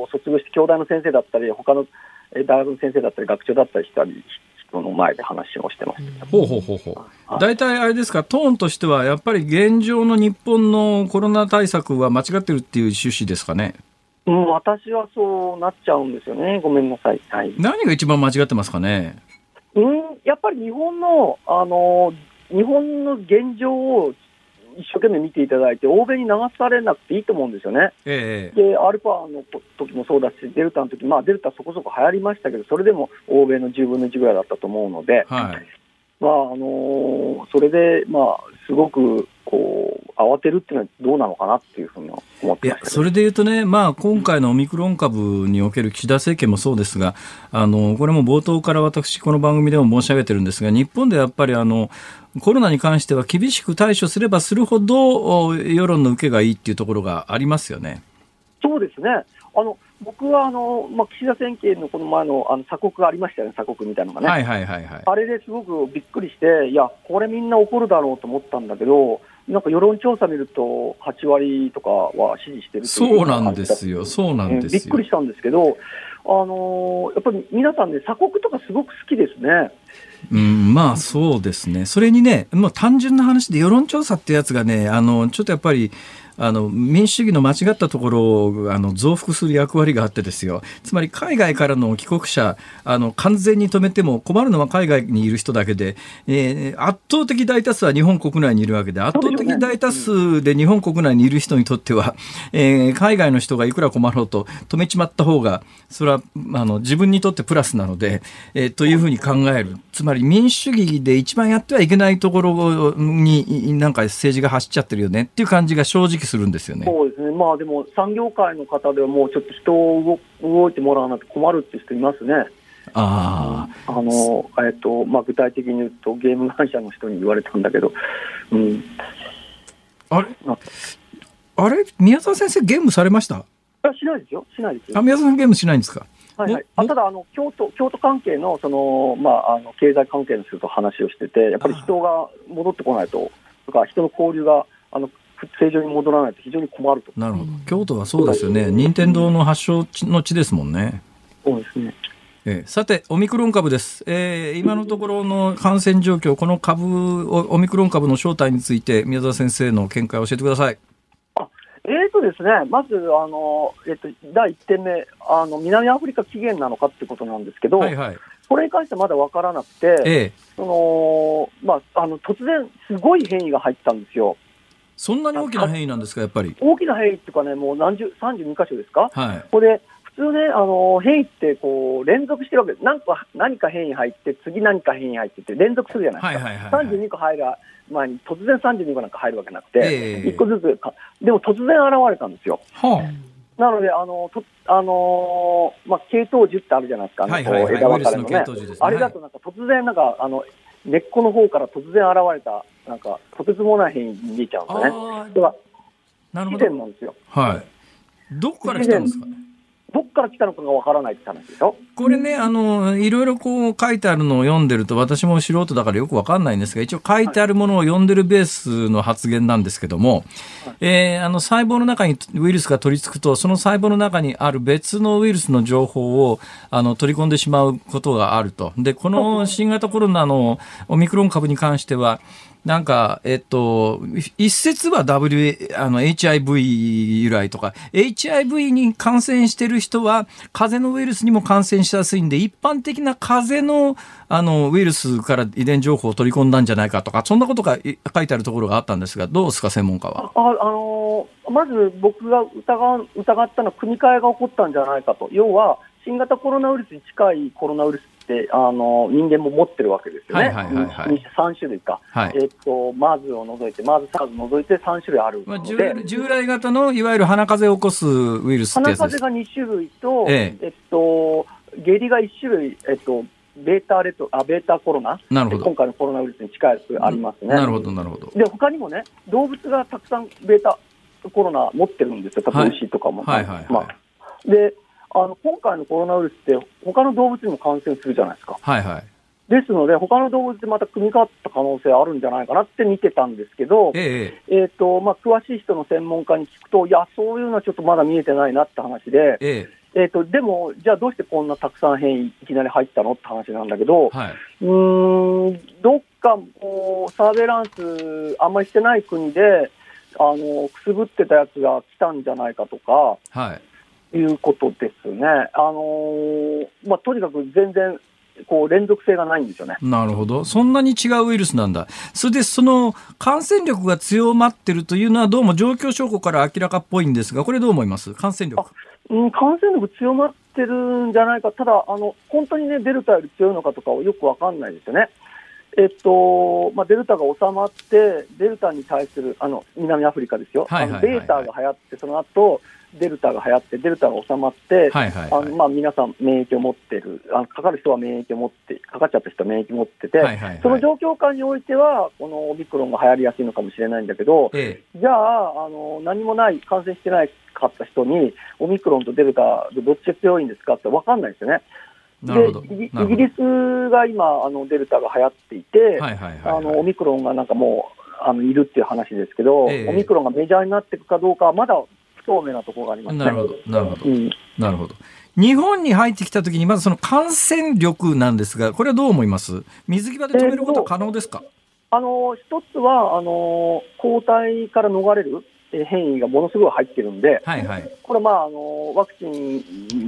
を卒業して、京大の先生だったり、他の大学の先生だったり、学長だったりしたり人の前で話をしてます。ほうほうほうほう。大体あれですか、トーンとしては、やっぱり現状の日本のコロナ対策は間違ってるっていう趣旨ですかね？うん、私はそうなっちゃうんですよね。ごめんなさい。はい。何が一番間違ってますかね？うん、やっぱり日本の、あの、日本の現状を一生懸命見ていただいて、欧米に流されなくていいと思うんですよね。ええ、で、アルファの時もそうだし、デルタの時まあ、デルタそこそこ流行りましたけど、それでも欧米の10分の1ぐらいだったと思うので、はい、まあ、あのー、それで、まあ、すごく、こう、慌てるっていうのはどうなのかなっていうふうに思っていや、それで言うとね、まあ、今回のオミクロン株における岸田政権もそうですが、あの、これも冒頭から私、この番組でも申し上げてるんですが、日本でやっぱりあの、コロナに関しては厳しく対処すればするほど世論の受けがいいっていうところがありますよね。そうですね。ああの僕はあの、まあ、岸田政権のこの前のあの鎖国がありましたよね、鎖国みたいなのがね、はいはいはいはい、あれですごくびっくりして、いや、これみんな怒るだろうと思ったんだけど、なんか世論調査見ると、8割とかは支持してるそうなんですよ、そうなんですよ、びっくりしたんですけど、あのー、やっぱり皆さんね、鎖国とかすごく好きですね。うん、まあそうですね。それにね、もう単純な話で世論調査ってやつがね、あの、ちょっとやっぱり、あの民主主義の間違ったところをあの増幅する役割があってですよ。つまり海外からの帰国者あの完全に止めても困るのは海外にいる人だけで、えー、圧倒的大多数は日本国内にいるわけで圧倒的大多数で日本国内にいる人にとっては、えー、海外の人がいくら困ろうと止めちまった方がそれはあの自分にとってプラスなので、えー、というふうに考える。つまり民主主義で一番やってはいけないところになんか政治が走っちゃってるよねっていう感じが正直するんですよね。そうですね。まあでも産業界の方ではもうちょっと人を動いてもらわないと困るって人いますね。ああの、えっと、まあ具体的に言うとゲーム会社の人に言われたんだけど、うん。あれ？あれ？宮沢先生ゲームされました？あしないですよ。しないですよ。あ、宮沢さんゲームしないんですか？はいはい、あただあの京都、京都関係のその、まあ、あの経済関係の人と話をしてて、やっぱり人が戻ってこないと、とか人の交流があの正常に戻らないと非常に困ると。なるほど。京都はそうですよね。任天堂の発祥の地ですもんね。そうですね。えー、さて、オミクロン株です、えー、今のところの感染状況、この株、オミクロン株の正体について、宮沢先生の見解を教えてください。あえーとですね、まず、あのえーと、第1点目あの、南アフリカ起源なのかってことなんですけど、はいはい、これに関してはまだ分からなくて、ええ、そのまあ、あの突然、すごい変異が入ったんですよ。そんなに大きな変異なんですか、やっぱり？大きな変異っていうかね、もう何十、32箇所ですか、はい、これ、普通ね、あの変異ってこう連続してるわけです、何か何か変異入って、次何か変異入ってって、連続するじゃないですか、はいはいはいはい、32個入る前に、突然32個なんか入るわけなくて、えー、1個ずつか、でも突然現れたんですよ。はあ、なので、あのとあのー、まあ、系統樹ってあるじゃないですか、はいはいはい、枝分かれのね、のね。あれだとなんか突然、なんかあの根っこの方から突然現れた、なんかとてつもない変異に見えちゃうんですね。なるほど。なんですよ。はい。どこから来たんですかね？どっから来たのかがわからないって話でしょ？これね、あの、いろいろこう書いてあるのを読んでると、私も素人だからよくわかんないんですが、一応書いてあるものを読んでるベースの発言なんですけども、はい、えー、あの、細胞の中にウイルスが取り付くと、その細胞の中にある別のウイルスの情報を、あの、取り込んでしまうことがあると。で、この新型コロナのオミクロン株に関しては、なんか、えっと、一説は W、あの、HIV 由来とか、HIV に感染してる人は、風邪のウイルスにも感染しやすいんで、一般的な風邪の、あの、ウイルスから遺伝情報を取り込んだんじゃないかとか、そんなことが書いてあるところがあったんですが、どうですか、専門家は？あ、あのー、まず僕が疑疑ったのは、組み換えが起こったんじゃないかと。要は、新型コロナウイルスに近いコロナウイルスってあの人間も持ってるわけですよね、はいはいはいはい、3種類か、はい、えーと、マーズを除いて、マーズ、サーズを除いて3種類あるまあ、従来型のいわゆる鼻風邪を起こすウイルスってやつ鼻風邪が2種類と、ええ。えっと、下痢が1種類、えっと、ベータレトあベータコロナ、なるほど。今回のコロナウイルスに近いやつありますね。なるほど、なるほど。で、他にもね、動物がたくさんベータコロナ持ってるんですよ、例えば牛とかも。はい、はい、はい、まあ、であの今回のコロナウイルスって、他の動物にも感染するじゃないですか。はいはい、ですので、他の動物でまた組み替わった可能性あるんじゃないかなって見てたんですけど、えええーとまあ、詳しい人の専門家に聞くと、いや、そういうのはちょっとまだ見えてないなって話で、ええ。えーと、でも、じゃあどうしてこんなたくさん変異いきなり入ったのって話なんだけど、はい、うんどっかこうサーベランスあんまりしてない国で、あのくすぶってたやつが来たんじゃないかとか、はいいうことですね。あのー、まあ、とにかく全然、こう連続性がないんですよね。なるほど。そんなに違うウイルスなんだ。それでその感染力が強まってるというのはどうも状況証拠から明らかっぽいんですが、これどう思います？感染力。うん、感染力強まってるんじゃないか。ただ、あの、本当にね、デルタより強いのかとかはよくわかんないですよね。えっとまあ、デルタが収まって、デルタに対する、あの南アフリカですよ、ベータが流行って、その後デルタが流行って、デルタが収まって、皆さん免疫を持ってるあの、かかる人は免疫を持って、かかっちゃった人は免疫を持ってて、その状況下においては、このオミクロンが流行りやすいのかもしれないんだけど、ええ、じゃああの、何もない、感染してないかった人に、オミクロンとデルタでどっちが強いんですかって分かんないですよね。でイギリスが今、あのデルタが流行っていて、あのオミクロンがなんかもうあのいるっていう話ですけど、えオミクロンがメジャーになっていくかどうかは、まだ不透明なところがあります、ね、なるほど、なるほど、うん、なるほど。日本に入ってきたときに、まずその感染力なんですが、これはどう思います？水際で止めることは可能ですか、えー、あの一つはあの、抗体から逃れる、変異がものすごい入ってるんで、はいはい、これ、まああの、ワクチン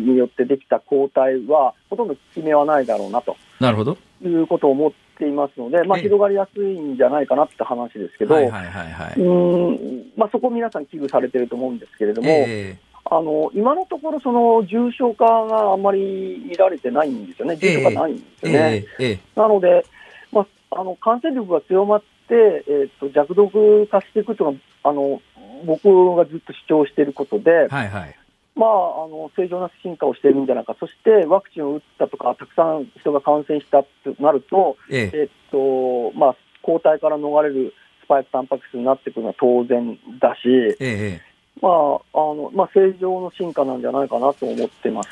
によってできた抗体は、ほとんど効き目はないだろうなと。なるほど。いうことを思っていますので、まあ、広がりやすいんじゃないかなって話ですけど、はいはいはいはい、うんまあ、そこ皆さん危惧されてると思うんですけれども、えー、あの今のところ、その重症化があんまり見られてないんですよね、重症化ないんですよね。えーえー、なので、まあ、あの感染力が強まって、えーと、と弱毒化していくというのはあの僕がずっと主張していることで、はいはい、まあ、あの正常な進化をしているんじゃないか、そしてワクチンを打ったとか、たくさん人が感染したとなると、ええ。えっとまあ、抗体から逃れるスパイクタンパク質になってくるのは当然だし、ええまああのまあ、正常の進化なんじゃないかなと思ってます、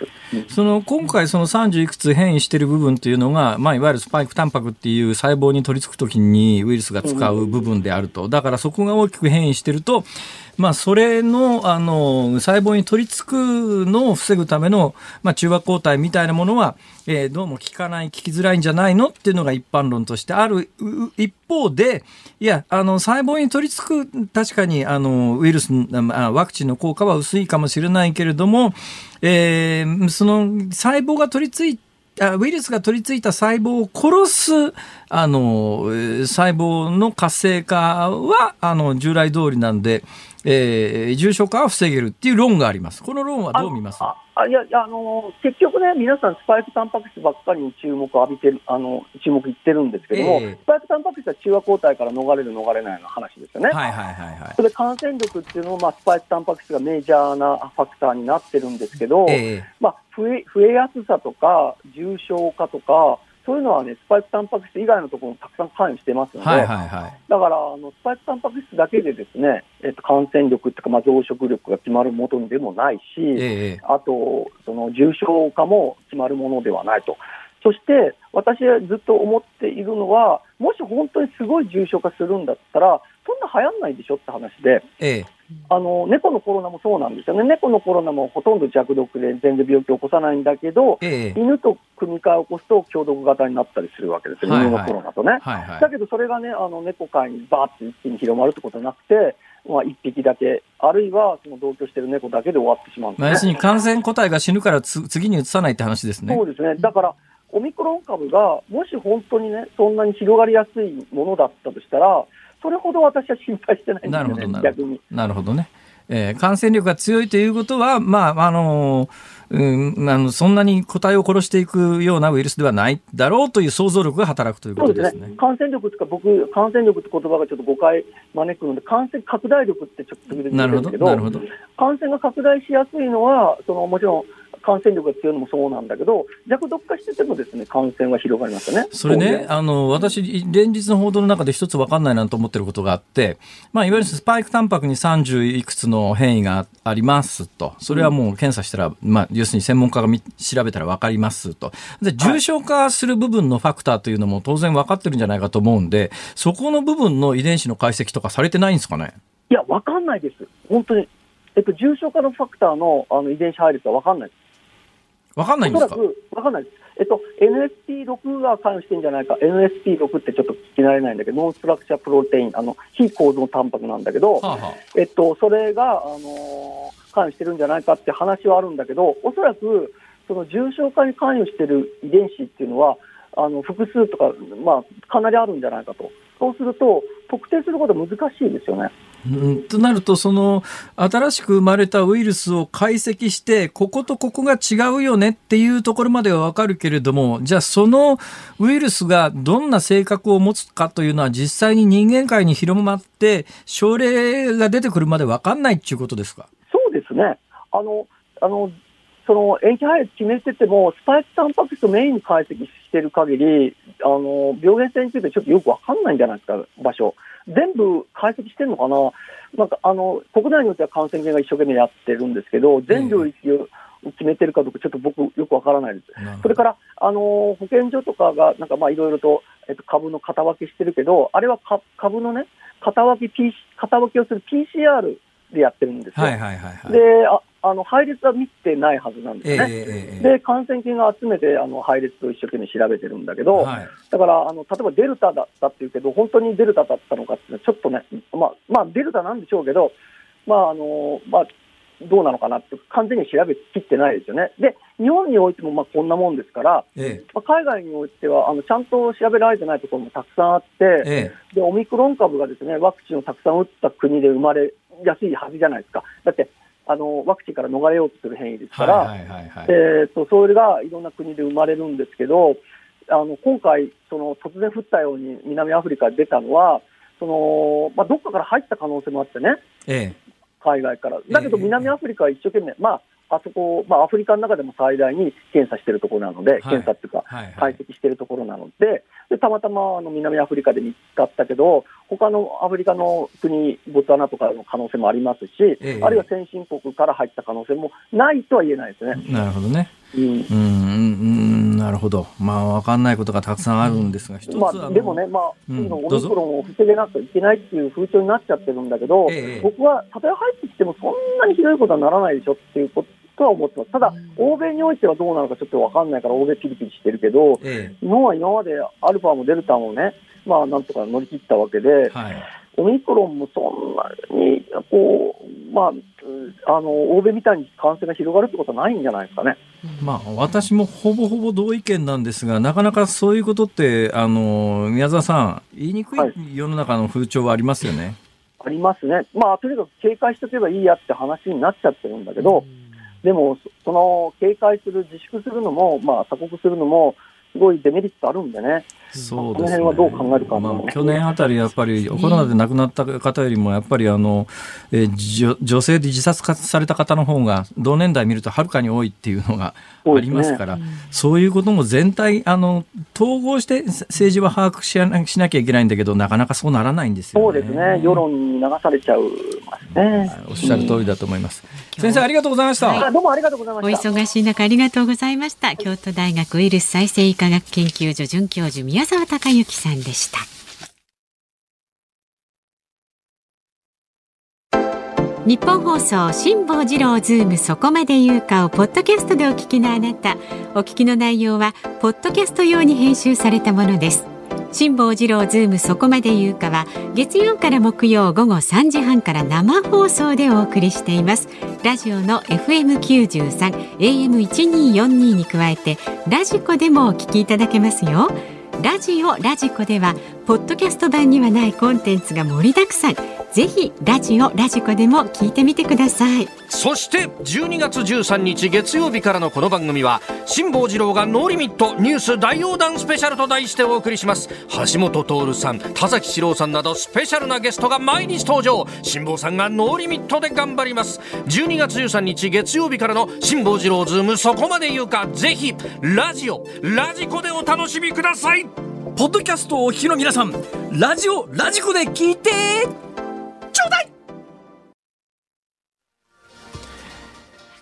その今回、その30いくつ変異している部分というのが、まあ、いわゆるスパイクタンパクっていう細胞に取り付くときにウイルスが使う部分であると、だからそこが大きく変異してると、まあ、それのあの細胞に取り付くのを防ぐための、まあ、中和抗体みたいなものは、えー、どうも効かない、効きづらいんじゃないのっていうのが一般論としてある。一方で、いや、あの細胞に取り付く、確かにあのウイルス、ワクチンの効果は薄いかもしれないけれども、えー、その細胞が取り付いてウイルスが取り付いた細胞を殺す、あの、細胞の活性化は、あの、従来通りなんで、えー、重症化は防げるっていう論があります。この論はどう見ます？ああいやあの結局ね、皆さん、スパイクタンパク質ばっかりに注目を浴びてる、あの注目いってるんですけども、えー、スパイクタンパク質は中和抗体から逃れる、逃れないの話ですよね。はいはいはいはい、それで感染力っていうのも、まあ、スパイクタンパク質がメジャーなファクターになってるんですけど、えー、まあ、増え増えやすさとか、重症化とか、そういうのはね、スパイクタンパク質以外のところもたくさん関与してますので、はいはいはい、だからあの、スパイクタンパク質だけでですね、えっと、感染力っていうか、まあ、増殖力が決まるものでもないし、えー、あと、その重症化も決まるものではないと。そして、私はずっと思っているのは、もし本当にすごい重症化するんだったら、そんな流行んないでしょって話で、ええ、あの猫のコロナもそうなんですよね、猫のコロナもほとんど弱毒で全然病気を起こさないんだけど、ええ、犬と組み換えを起こすと強毒型になったりするわけですよ、はいはい、犬のコロナとね。はいはい、だけどそれがね、あの猫界にバーって一気に広まるってことはなくて、まあ、1匹だけ、あるいはその同居している猫だけで終わってしまうんです、ね、要するに感染個体が死ぬから次に移さないって話ですね。そうですねだからオミクロン株がもし本当にね、そんなに広がりやすいものだったとしたら、それほど私は心配してないんですよね、逆に。なるほどね。えー、感染力が強いということは、まあ、あのうん、あのそんなに個体を殺していくようなウイルスではないだろうという想像力が働くということですね。すね感染力とか、僕、感染力って言葉がちょっと誤解招くので、感染拡大力ってちょっと言うんですけど、感染が拡大しやすいのは、そのもちろん感染力が強いのもそうなんだけど、弱毒化しててもですね感染は広がりますねそれね、あの私、連日の報道の中で一つ分かんないなと思ってることがあって、まあ、いわゆるスパイクタンパクに30いくつの変異がありますと、それはもう検査したら、まあ、要するに専門家が調べたら分かりますと、で重症化する部分のファクターというのも当然分かってるんじゃないかと思うんで、そこの部分の遺伝子の解析とかされてないんですかね？いや、分かんないです、本当に。えっと、重症化のファクターのあの遺伝子配列は分かんないです。わかんないんですか？わかんないです。えっと、NSP6 が関与してんじゃないか、NSP6 ってちょっと聞き慣れないんだけど、ノンストラクチャープロテイン、あの非構造タンパクなんだけど、はあはあ、えっと、それが、あのー、関与してるんじゃないかって話はあるんだけど、おそらくその重症化に関与してる遺伝子っていうのは、あの複数とか、まあ、かなりあるんじゃないかと、そうすると、特定することは難しいですよね。うん、となると、その、新しく生まれたウイルスを解析して、こことここが違うよねっていうところまではわかるけれども、じゃあそのウイルスがどんな性格を持つかというのは実際に人間界に広まって、症例が出てくるまでわかんないっていうことですか？そうですね。あの、あの、その塩基配列決めてても、スパイクタンパク質をメインに解析してる限り、あの、病原性についてちょっとよくわかんないんじゃないですか、場所。全部解析してるのかな、なんかあの国内によっては感染源が一生懸命やってるんですけど、全領域を決めてるかどうか、ちょっと僕、よくわからないです。それからあの保健所とかが、なんかまあいろいろと、えっと、株の型分けしてるけど、あれは株のね、型分け、P、型分けをする PCR でやってるんですよ。はいはいはいはい、でああの配列は見てないはずなんですね、えー、で感染菌が集めてあの配列を一生懸命調べてるんだけど、はい、だからあの例えばデルタだったっていうけど、本当にデルタだったのかっていうのは、ちょっとね、まあ、まあ、デルタなんでしょうけど、まああのまあ、どうなのかなって、完全に調べきってないですよね。で、日本においてもまあこんなもんですから、ええ、まあ、海外においてはあのちゃんと調べられてないところもたくさんあって、え、で、オミクロン株がですねワクチンをたくさん打った国で生まれやすいはずじゃないですか。だってあのワクチンから逃れようとする変異ですから、えと、それがいろんな国で生まれるんですけど、あの今回、その突然降ったように南アフリカで出たのは、そのまあ、どっかから入った可能性もあってね、ええ、海外から。だけど南アフリカは一生懸命、まあ、あそこ、まあ、アフリカの中でも最大に検査しているところなので、はい、検査っていうか、解析しているところなので、でたまたまあの南アフリカで見つかったけど、他のアフリカの国、ボツワナとかの可能性もありますし、ええ、あるいは先進国から入った可能性もないとは言えないですね。なるほどね。うん、うんうんなるほど、まあ、分かんないことがたくさんあるんですが、一つまあ、でもね、まあ、うん、オミクロンを防げなくちゃいけないっていう風潮になっちゃってるんだけど、え、僕は、たとえ入ってきても、そんなにひどいことはならないでしょっていうことは思ってます。ただ、欧米においてはどうなのかちょっと分かんないから、欧米ピリピリしてるけど、日本は今までアルファもデルタもね、まあ、なんとか乗り切ったわけで、はい、オミクロンもそんなに、こう、まあ、あの、欧米みたいに感染が広がるってことはないんじゃないですかね。まあ、私もほぼほぼ同意見なんですが、なかなかそういうことって、あの、宮沢さん、言いにくい世の中の風潮はありますよね。はい、ありますね。まあ、とにかく警戒しておけばいいやって話になっちゃってるんだけど、でも、その警戒する、自粛するのも、まあ、鎖国するのも、すごいデメリットあるんでね。そうですね、この辺はどう考えるか、まあ、去年あたり、やっぱりコロナで亡くなった方よりも、やっぱりあの、えー、女性で自殺された方の方が、同年代見るとはるかに多いっていうのがありますから、そう、ね,、そういうことも全体あの、統合して政治は把握しなしなきゃいけないんだけど、なかなかそうならないんですよ、ね、そうですね、世論に流されちゃうますね。おっしゃる通りだと思います。うん、先生、ありがとうございました、はい、どうもありがとうございました。お忙しい中、ありがとうございました。京都大学ウイルス再生医科学研究所准教授宮沢隆之さんでした。ニッポン放送辛坊治郎ズームそこまで言うかをポッドキャストでお聞きのあなた。お聞きの内容はポッドキャスト用に編集されたものです。辛坊治郎ズームそこまで言うかは月曜から木曜午後3時半から生放送でお送りしています。ラジオの FM93 AM1242 に加えてラジコでもお聞きいただけますよ。ラジオラジコではポッドキャスト版にはないコンテンツが盛りだくさん。ぜひラジオラジコでも聞いてみてください。そして12月13日月曜日からのこの番組は辛坊治郎がノーリミットニュース大横断スペシャルと題してお送りします。橋下徹さん田崎史郎さんなどスペシャルなゲストが毎日登場。辛坊さんがノーリミットで頑張ります。12月13日月曜日からの辛坊治郎ズームそこまで言うか。ぜひラジオラジコでお楽しみください。ポッドキャストをお聞きの皆さんラジオラジコで聞いて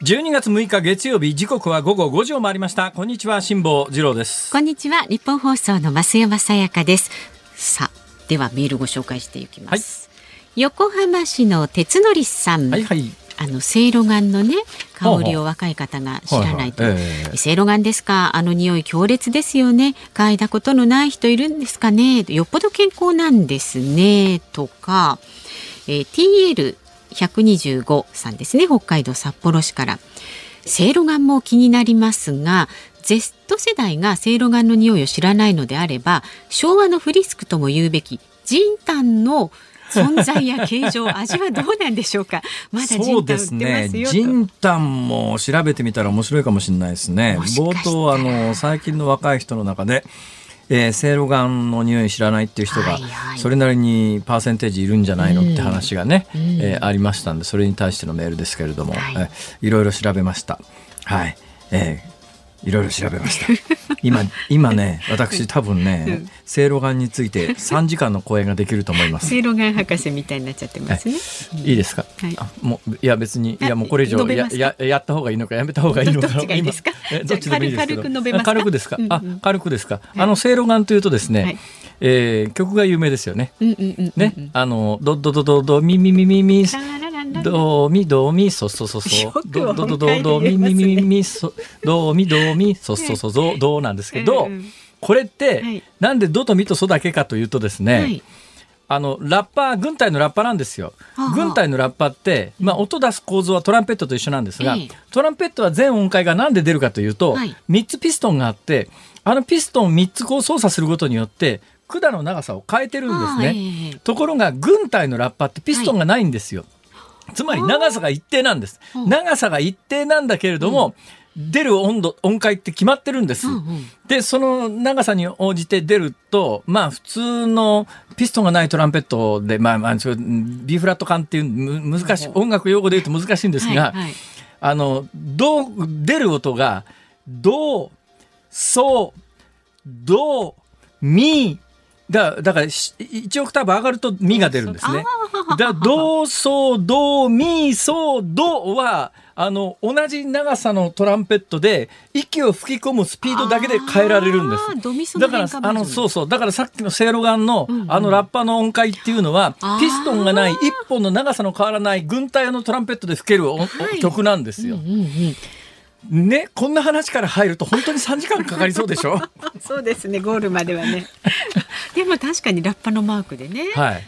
12月6日月曜日時刻は午後5時を回りました。こんにちは辛坊治郎です。こんにちは日本放送の増山さやかです。さあではメールご紹介していきます、はい、横浜市の鉄則さん。はいはい。あのせいろがんのね香りを若い方が知らないと、せいろがんですか？あの匂い強烈ですよね。嗅いだことのない人いるんですかね？よっぽど健康なんですね。とかえー、TL125 さんですね北海道札幌市から。せいろがんも気になりますが Z 世代がせいろがんの匂いを知らないのであれば昭和のフリスクとも言うべきジンタンの存在や形状味はどうなんでしょうか？まだジンタン売ってますね。ジンタンも調べてみたら面白いかもしれないですね。冒頭あの最近の若い人の中でえー、せいろがんの匂い知らないっていう人がそれなりにパーセンテージいるんじゃないのって話がね、うん、えー、ありましたんでそれに対してのメールですけれども、はい。えー、いろいろ調べました。はい、えーいろいろ調べました。今、今ね、私多分ね、せいろがんについて3時間の講演ができると思います。せいろがん博士みたいになっちゃってますね。いいですか？はい、もう、いや、別に、いや、もうこれ以上や、や、やった方がいいのか、やめた方がいいのか。どっちがいいですか？どっちでもいいですけど。軽くですか？あ、軽くですか？あの、せいろがんというとですね、えー、曲が有名ですよね。ね、あの、どどどどどみみみみみ。ドミドミソソソソ。ドドドドドミミミミソドミドミソソソゾドなんですけど、これって、なんでドとミとソだけかというとですね、あのラッパー軍隊のラッパなんですよ。軍隊のラッパって、まあ、音出す構造はトランペットと一緒なんですが、トランペットは全音階が何で出るかというと、3つピストンがあってあのピストン3つこう操作することによって管の長さを変えてるんですね。ところが軍隊のラッパってピストンがないんですよ。つまり長さが一定なんです。長さが一定なんだけれども、うん、出る温度、音階って決まってるんです。うんうん、で、その長さに応じて出ると、まあ普通のピストンがないトランペットで、まあまあ、ビフラット感っていう難しい、音楽用語で言うと難しいんですが、はいはい、あの、どう、出る音が、ド、ソ、ド、ミ、だだから1オクターブ上がるとミが出るんですね。だドソドミソドはあの同じ長さのトランペットで息を吹き込むスピードだけで変えられるんです。だからあのそうそうだからさっきのセイロガンの、うんうん、あのラッパの音階っていうのはピストンがない一本の長さの変わらない軍隊のトランペットで吹ける、はい、曲なんですよ。うんうんうんね、こんな話から入ると本当に3時間かかりそうでしょ？そうですねゴールまではね。でも確かにラッパのマークでね。はい。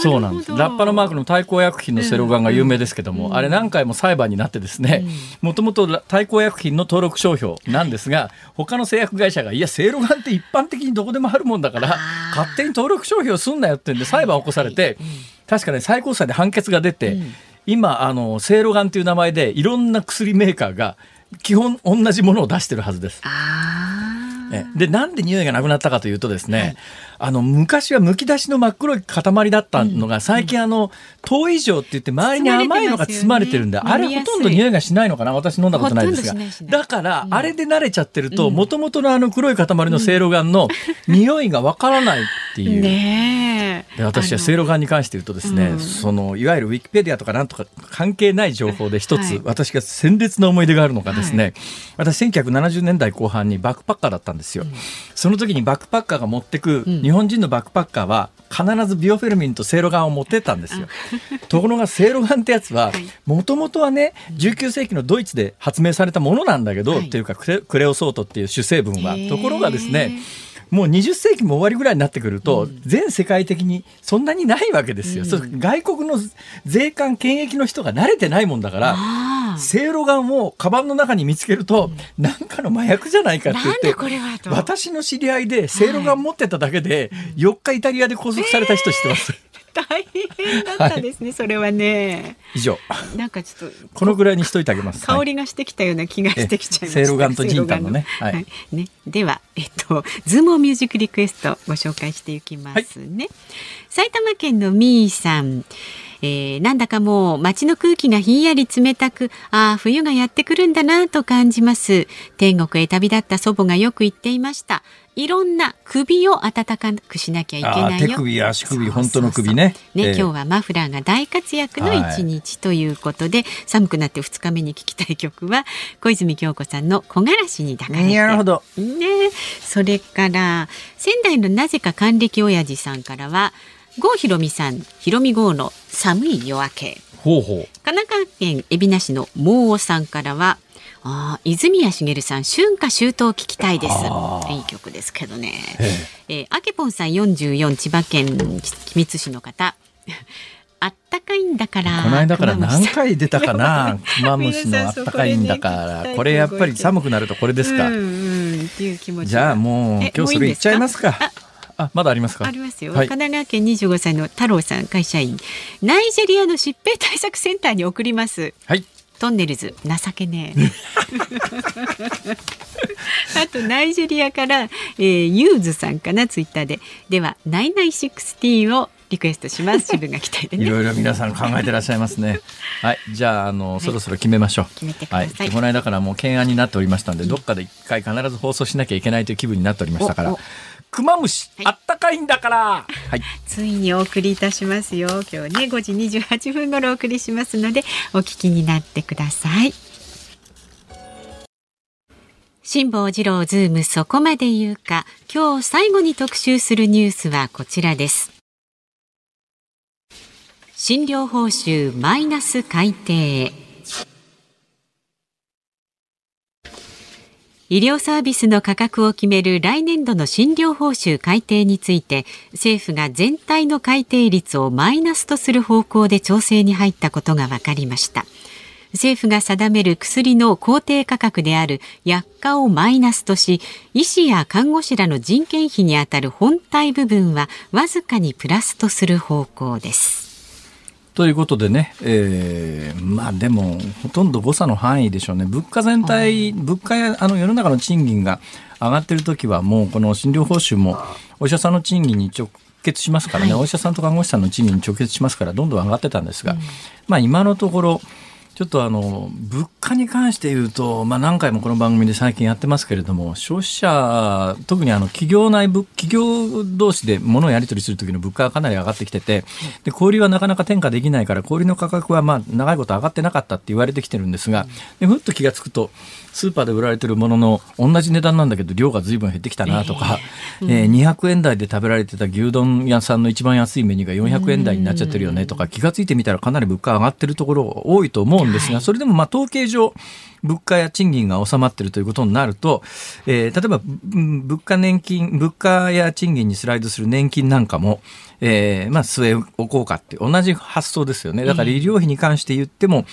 そうなんです。ラッパのマークの太閤薬品のセロガンが有名ですけども、うん、あれ何回も裁判になってですねもともと太閤薬品の登録商標なんですが他の製薬会社がいやセイロガンって一般的にどこでもあるもんだから勝手に登録商標すんなよってんで裁判を起こされて、はい確かね最高裁で判決が出て、うん今あのセイロガンという名前でいろんな薬メーカーが基本同じものを出してるはずです。でなんで匂いがなくなったかというとですね、はい、あの昔はむき出しの真っ黒い塊だったのが、最近あの糖以上って言って周りに甘いのが包まれてるんで、あれほとんど匂いがしないのかな？私飲んだことないですがだから、あれで慣れちゃってるともともとのあの黒い塊のせいろがんの匂いがわからないっていう。ね、で私はせいろがんに関して言うとですね、そのいわゆるウィキペディアとかなんとか関係ない情報で一つ、はい、私が鮮烈な思い出があるのがですね、はい、私1970年代後半にバックパッカーだったんですよ。その時にバックパッカーが持ってく日本人のバックパッカーは必ずビオフェルミンとセイロガンを持ってったんですよ。ところがセイロガンってやつはもともとはね19世紀のドイツで発明されたものなんだけど、はい、っていうかクレオソートっていう主成分は。ところがですねもう20世紀も終わりぐらいになってくると、全世界的にそんなにないわけですよ。うん、外国の税関検疫の人が慣れてないもんだから、せいろがんをカバンの中に見つけると、何、うん、かの麻薬じゃないかって言って私の知り合いでせいろがん持ってただけで4日イタリアで拘束された人知ってます？えー大変だったですね、はい、それはね。以上。なんかちょっとこのぐらいにしといてあげます。香りがしてきたような気がしてきちゃいました。セイロガンとジンタンのね。はい、ね。ではえっとズームミュージックリクエストご紹介していきますね。はい、埼玉県のみーさん。えー、なんだかもう街の空気がひんやり冷たくああ冬がやってくるんだなと感じます天国へ旅立った祖母がよく言っていましたいろんな首を温かくしなきゃいけないよ。手首、足首、本当の首ね。ね、えー、今日はマフラーが大活躍の一日ということで、はい、寒くなって二日目に聞きたい曲は小泉京子さんの木枯らしに抱かれて。なるほど。ね、それから仙台のなぜか還暦親父さんからは。郷ひろみさん、ひろみ郷の寒い夜明け。ほうほう。神奈川県海老名市の毛尾さんからはあ泉谷しげるさん春夏秋冬聞きたいです。いい曲ですけどね。えー、あけぽんさん44千葉県君津市の方。あったかいんだからこの間から何回出たかな？クマムシのあったかいんだから。これやっぱり寒くなるとこれですか、うんうん、じゃあもう今日それいっちゃいますかああまだありますか？ありますよ、はい、神奈川県25歳の太郎さん会社員。ナイジェリアの疾病対策センターに送ります。はい。とんねるず情けねえ。あとナイジェリアから、えー、ユーズさんかなツイッターで。ではナイナイシックスティーンをリクエストします。自分が期待で、ね、いろいろ皆さん考えてらっしゃいますね。はい。じゃああの、はい、そろそろ決めましょう。決めてください、はい、この間からもう懸案になっておりましたんで、うん、どっかで一回必ず放送しなきゃいけないという気分になっておりましたからクマムシ、あったかいんだから。はい。ついにお送りいたしますよ。今日ね、5時28分頃お送りしますので、お聞きになってください。辛坊治郎ズームそこまで言うか。今日最後に特集するニュースはこちらです。診療報酬マイナス改定。医療サービスの価格を決める来年度の診療報酬改定について政府が全体の改定率をマイナスとする方向で調整に入ったことが分かりました。政府が定める薬の公定価格である薬価をマイナスとし医師や看護師らの人件費にあたる本体部分はわずかにプラスとする方向です。ということでね、えー、まあでも、ほとんど誤差の範囲でしょうね。物価全体、物価やあの世の中の賃金が上がってる時は、もうこの診療報酬もお医者さんの賃金に直結しますからね、はい、お医者さんと看護師さんの賃金に直結しますから、どんどん上がってたんですが、うん、まあ今のところ、ちょっとあの物価に関して言うと、まあ、何回もこの番組で最近やってますけれども消費者特にあの企業内部企業同士で物をやり取りする時の物価がかなり上がってきててで小売はなかなか転嫁できないから小売の価格はまあ長いこと上がってなかったって言われてきてるんですがでふっと気が付くとスーパーで売られてるものの同じ値段なんだけど量がずいぶん減ってきたなとか、えー、えー、200円台で食べられてた牛丼屋さんの一番安いメニューが400円台になっちゃってるよねとか気が付いてみたらかなり物価上がってるところ多いと思うんですが、それでもまあ統計上物価や賃金が収まっているということになると、えー、例えば物価年金物価や賃金にスライドする年金なんかも、えー、まあ据え置こうかって同じ発想ですよね。だから医療費に関して言っても、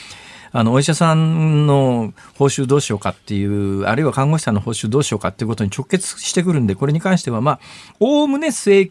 あのお医者さんの報酬どうしようかっていうあるいは看護師さんの報酬どうしようかっていうことに直結してくるんでこれに関してはまあおおむね据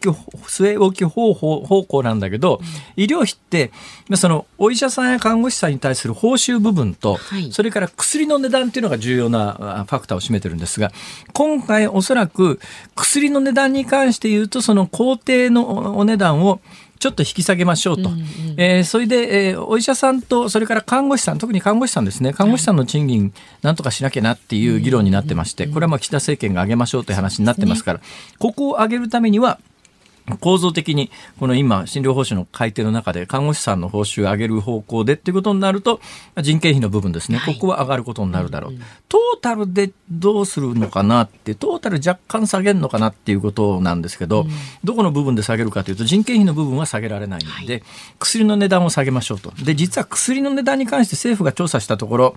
え置き方法方向なんだけど、医療費ってそのお医者さんや看護師さんに対する報酬部分と、はい、それから薬の値段っていうのが重要なファクターを占めてるんですが今回おそらく薬の値段に関して言うとその工程のお値段をちょっと引き下げましょうと、うんうん、えー、それで、えー、お医者さんとそれから看護師さん特に看護師さんですね。看護師さんの賃金なんとかしなきゃなっていう議論になってましてこれはまあ岸田政権が上げましょうという話になってますから、ここを上げるためには構造的にこの今診療報酬の改定の中で看護師さんの報酬を上げる方向でっていうことになると人件費の部分ですね、ここは上がることになるだろう、トータルでどうするのかなってトータル若干下げるのかなっていうことなんですけど、どこの部分で下げるかというと人件費の部分は下げられないんで、薬の値段を下げましょうと。で実は薬の値段に関して政府が調査したところ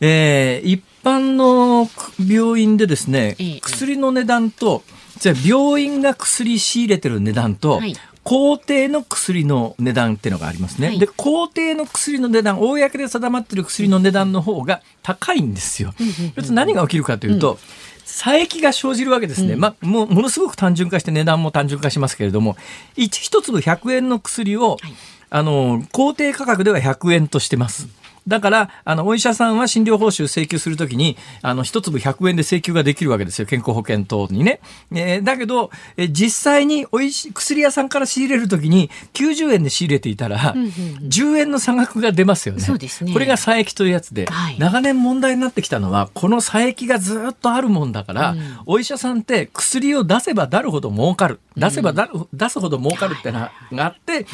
えー、一般の病院でですね、薬の値段とじゃ病院が薬仕入れてる値段と、はい。公定の薬の値段っていうのがありますね。はい、で、公定の薬の値段、公で定まってる薬の値段の方が高いんですよ。何が起きるかというと、うん。佐伯が生じるわけですね、うん、まあ、もものすごく単純化して値段も単純化しますけれども一粒100円の薬を、はい、あの公定価格では100円としてます。だから、あの、お医者さんは診療報酬請求するときに、あの、一粒100円で請求ができるわけですよ。健康保険等にね。えー、だけど、え実際においし、薬屋さんから仕入れるときに、90円で仕入れていたら、うんうんうん、10円の差額が出ますよね。そうですね。これが佐伯というやつで、はい、長年問題になってきたのは、この佐伯がずっとあるもんだから、うん、お医者さんって薬を出せば出るほど儲かる。出せばうん、出すほど儲かるってのがあって、はい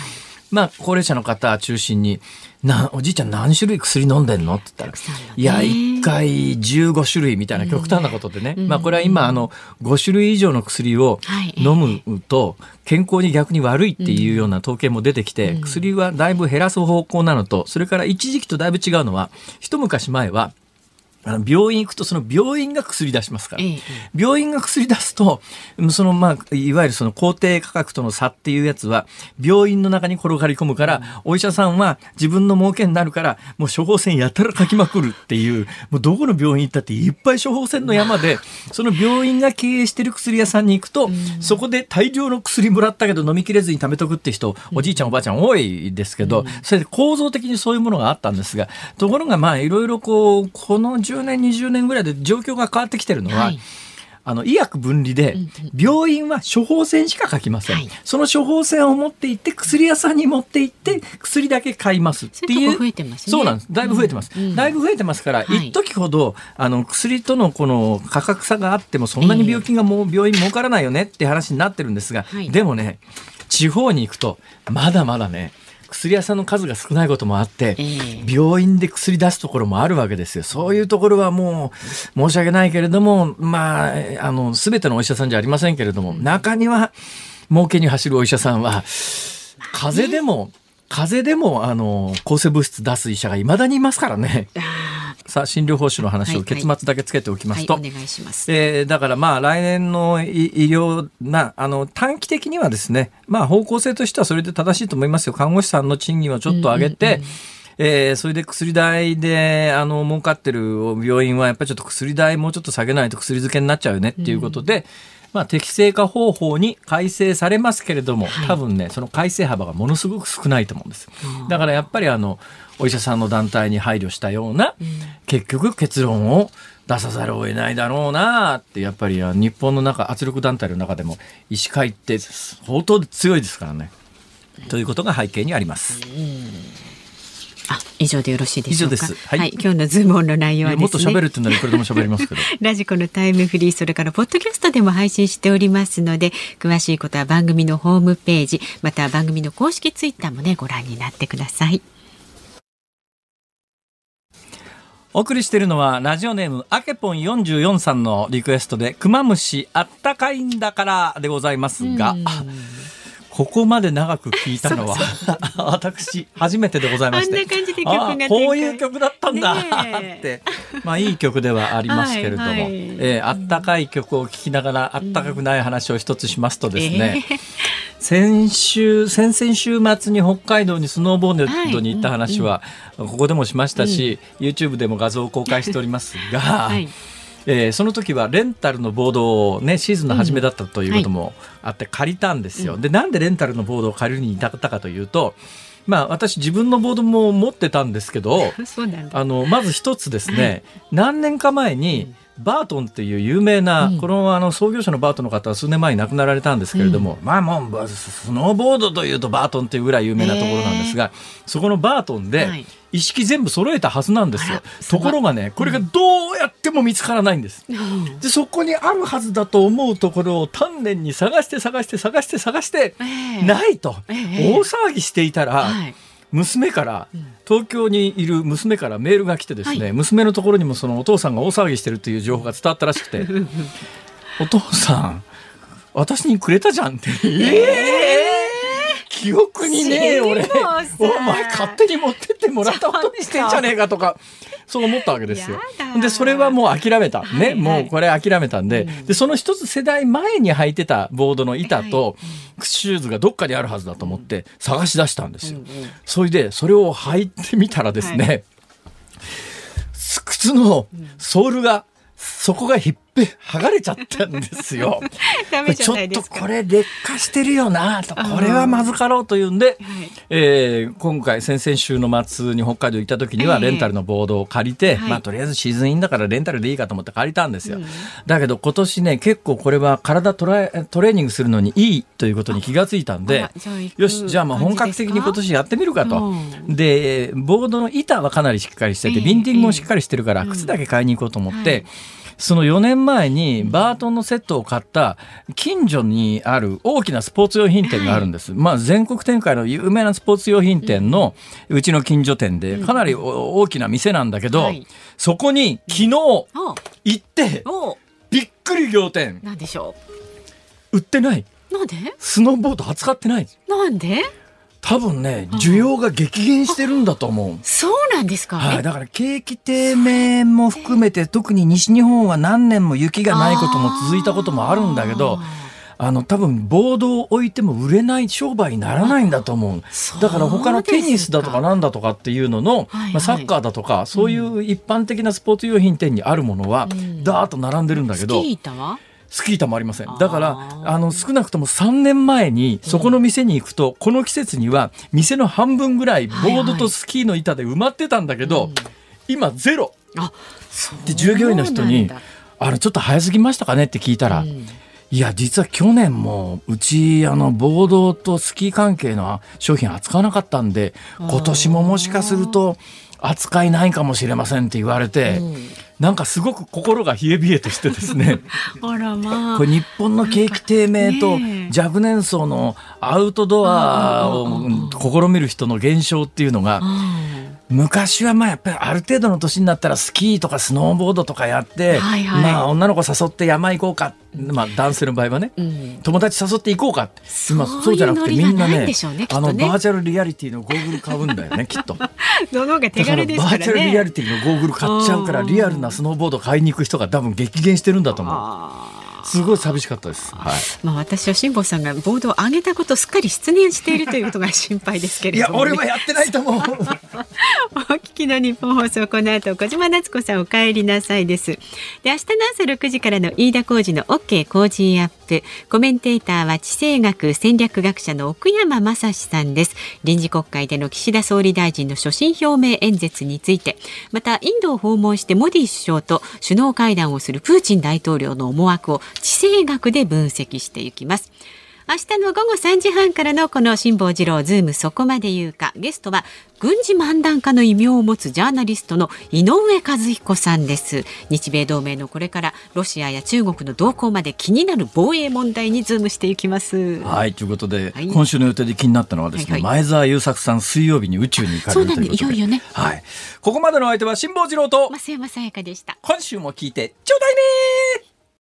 まあ、高齢者の方中心に、な、おじいちゃん何種類薬飲んでんのって言ったら、いや、1回15種類みたいな極端なことでね。うん、まあ、これは今、あの、5種類以上の薬を飲むと、健康に逆に悪いっていうような統計も出てきて、薬はだいぶ減らす方向なのと、それから一時期とだいぶ違うのは、一昔前は、あの病院行くとその病院が薬出しますから、ええ、病院が薬出すとそのまあいわゆるその公定価格との差っていうやつは病院の中に転がり込むから、うん、お医者さんは自分の儲けになるからもう処方箋やたら書きまくるっていうもうどこの病院行ったっていっぱい処方箋の山でその病院が経営してる薬屋さんに行くと、うん、そこで大量の薬もらったけど飲みきれずに貯めとくって人おじいちゃんおばあちゃん多いですけど、それで構造的にそういうものがあったんですがところがまあいろいろこうこの10年、20年ぐらいで状況が変わってきてるのは、はい、あの医薬分離で病院は処方箋しか書きません、はい、その処方箋を持って行って薬屋さんに持って行って薬だけ買いますっていう、ね、そうなんです。だいぶ増えてます、うん、だいぶ増えてますから、はい、一時ほどあの薬とのこの価格差があってもそんなに病気がもう病院儲からないよねって話になってるんですが、でもね地方に行くとまだまだね薬屋さんの数が少ないこともあって、えー、病院で薬出すところもあるわけですよ。そういうところはもう申し訳ないけれども、まあ、あの、すべてのお医者さんじゃありませんけれども、中には儲けに走るお医者さんは、風邪でも、風邪でも、あの、抗生物質出す医者がいまだにいますからね。さあ診療報酬の話を結末だけつけておきますと、えー、だからまあ来年の医療なあの短期的にはですねまあ方向性としてはそれで正しいと思いますよ。看護師さんの賃金をちょっと上げて、うんうんうん。えー、それで薬代で、あの、儲かってる病院は、やっぱりちょっと薬代もうちょっと下げないと薬漬けになっちゃうよねっていうことで、うん、まあ、適正化方法に改正されますけれども、はい、多分ね、その改正幅がものすごく少ないと思うんです。だからやっぱりあの、お医者さんの団体に配慮したような、結局結論を出さざるを得ないだろうなってやっぱり日本の中圧力団体の中でも医師会って相当強いですからね。ということが背景にあります。あ、以上でよろしいでしょうか？はい、はい、今日のズームオンの内容は、ね、もっと喋るっていうのはいくらでも喋りますけど。ラジコのタイムフリー、それからポッドキャストでも配信しておりますので、詳しいことは番組のホームページ、また番組の公式ツイッターもね、ご覧になってください。お送りしているのはラジオネームあけぽん44さんのリクエストでクマムシあったかいんだからでございますが、ここまで長く聞いたのは 私初めてでございまして。あこういう曲だったんだって。まあいい曲ではありますけれども、はいはい、えー、あったかい曲を聴きながらあったかくない話を一つしますとですね、えー、先週先々週末に北海道にスノーボードに行った話は、ここでもしましたし、うん、YouTube でも画像を公開しておりますが。はいえー、その時はレンタルのボードを、ね、シーズンの初めだったということもあって借りたんですよ。うん。はい、でなんでレンタルのボードを借りるに至ったかというとまあ、私自分のボードも持ってたんですけど あのまず一つですね何年か前にバートンっていう有名な、うん、このあの創業者のバートンの方は数年前に亡くなられたんですけれども、うん、まあもうスノーボードというとバートンっていうぐらい有名なところなんですが、そこのバートンで一式全部揃えたはずなんですよ。ところがねこれがどうやっても見つからないんです。でそこにあるはずだと思うところを丹念に探して探して探して探して、ないと、大騒ぎしていたら。はい。娘から東京にいる娘からメールが来てですね、はい、娘のところにもそのお父さんが大騒ぎしてるという情報が伝わったらしくて お父さん私にくれたじゃんって。えー記憶にねえ俺お前勝手に持ってってもらったことにしてんじゃねえかとかそう思ったわけですよ。でそれはもう諦めた、ね、はい。はい、もうこれ諦めたんでうん、でその一つ世代前に履いてたボードの板と、シューズがどっかにあるはずだと思って探し出したんですよ。うんうん、それでそれを履いてみたらですね、はい、靴のソールがそこがひっぺ剥がれちゃったんですよ。ちょっとこれ劣化してるよなと。これはまずかろうというんで、はい、えー、今回先々週の末に北海道行った時にはレンタルのボードを借りて、えー、まあとりあえずシーズンインだからレンタルでいいかと思って借りたんですよ。だけど今年ね結構これは体トラトレーニングするのにいいということに気がついたんでよしじゃあまあ本格的に今年やってみるかと。でボードの板はかなりしっかりしてて、ビンティングもしっかりしてるから靴だけ買いに行こうと思って。その4年前にバートンのセットを買った近所にある大きなスポーツ用品店があるんです。はい、まあ全国展開の有名なスポーツ用品店のうちの近所店でかなり大きな店なんだけど、そこに昨日行ってびっくり仰天。なんでしょう？売ってない。なんで？スノーボード扱ってない。なんで？多分ね、需要が激減してるんだと思う。そうなんですか、はい、だから景気低迷も含めて、特に西日本は何年も雪がないことも続いたこともあるんだけど、あの多分ボードを置いても売れない商売にならないんだと思う。だから他のテニスだとかなんだとかっていうのの、まあ、サッカーだとか、そういう一般的なスポーツ用品店にあるものは、ダーッと並んでるんだけど、スキー板は？スキー板もありません。だから、あの、少なくとも3年前に、そこの店に行くと、この季節には、店の半分ぐらい、ボードとスキーの板で埋まってたんだけど、今、ゼロ。で、従業員の人に、あの、ちょっと早すぎましたかねって聞いたら、いや、実は去年も、うち、あの、ボードとスキー関係の商品扱わなかったんで、今年ももしかすると、扱いないかもしれませんって言われて、うん、なんかすごく心が冷え冷えとしてですね。あらまあ。これ日本の景気低迷と若年層のアウトドアを試みる人の減少っていうのが、昔はまあやっぱりある程度の年になったらスキーとかスノーボードとかやって、はいはい、まあ女の子誘って山行こうか、まあ男性の場合はね、うん、友達誘って行こうか今そうじゃなくてみんなね、ね、あのバーチャルリアリティのゴーグル買うんだよね きっと。のが手軽ですからね。バーチャルリアリティのゴーグル買っちゃうからリアルなスノーボード買いに行く人が多分激減してるんだと思う。すごい寂しかったです。はい。まあ私は辛坊さんがボードを上げたことすっかり失念しているということが心配ですけれども、ね、いや俺はやってないと思う。お聞きの日本放送この後小島夏子さんお帰りなさいです。で明日の朝六時からの飯田浩二の OK 工事アップコメンテーターは地政学戦略学者の奥山正史さんです。臨時国会での岸田総理大臣の所信表明演説について、またインドを訪問してモディ首相と首脳会談をするプーチン大統領の思惑を地政学で分析していきます。明日の午後3時半からのこの辛坊治郎ズームそこまで言うか。ゲストは軍事漫談家の異名を持つジャーナリストの井上和彦さんです。日米同盟のこれからロシアや中国の動向まで気になる防衛問題にズームしていきます。はいということで、はい、今週の予定で気になったのはですね、はいはい、前澤友作さん水曜日に宇宙に行かれるということで。いよいよね。はい。ここまでの相手は辛坊治郎と増山さやかでした。今週も聞いてちょうだいね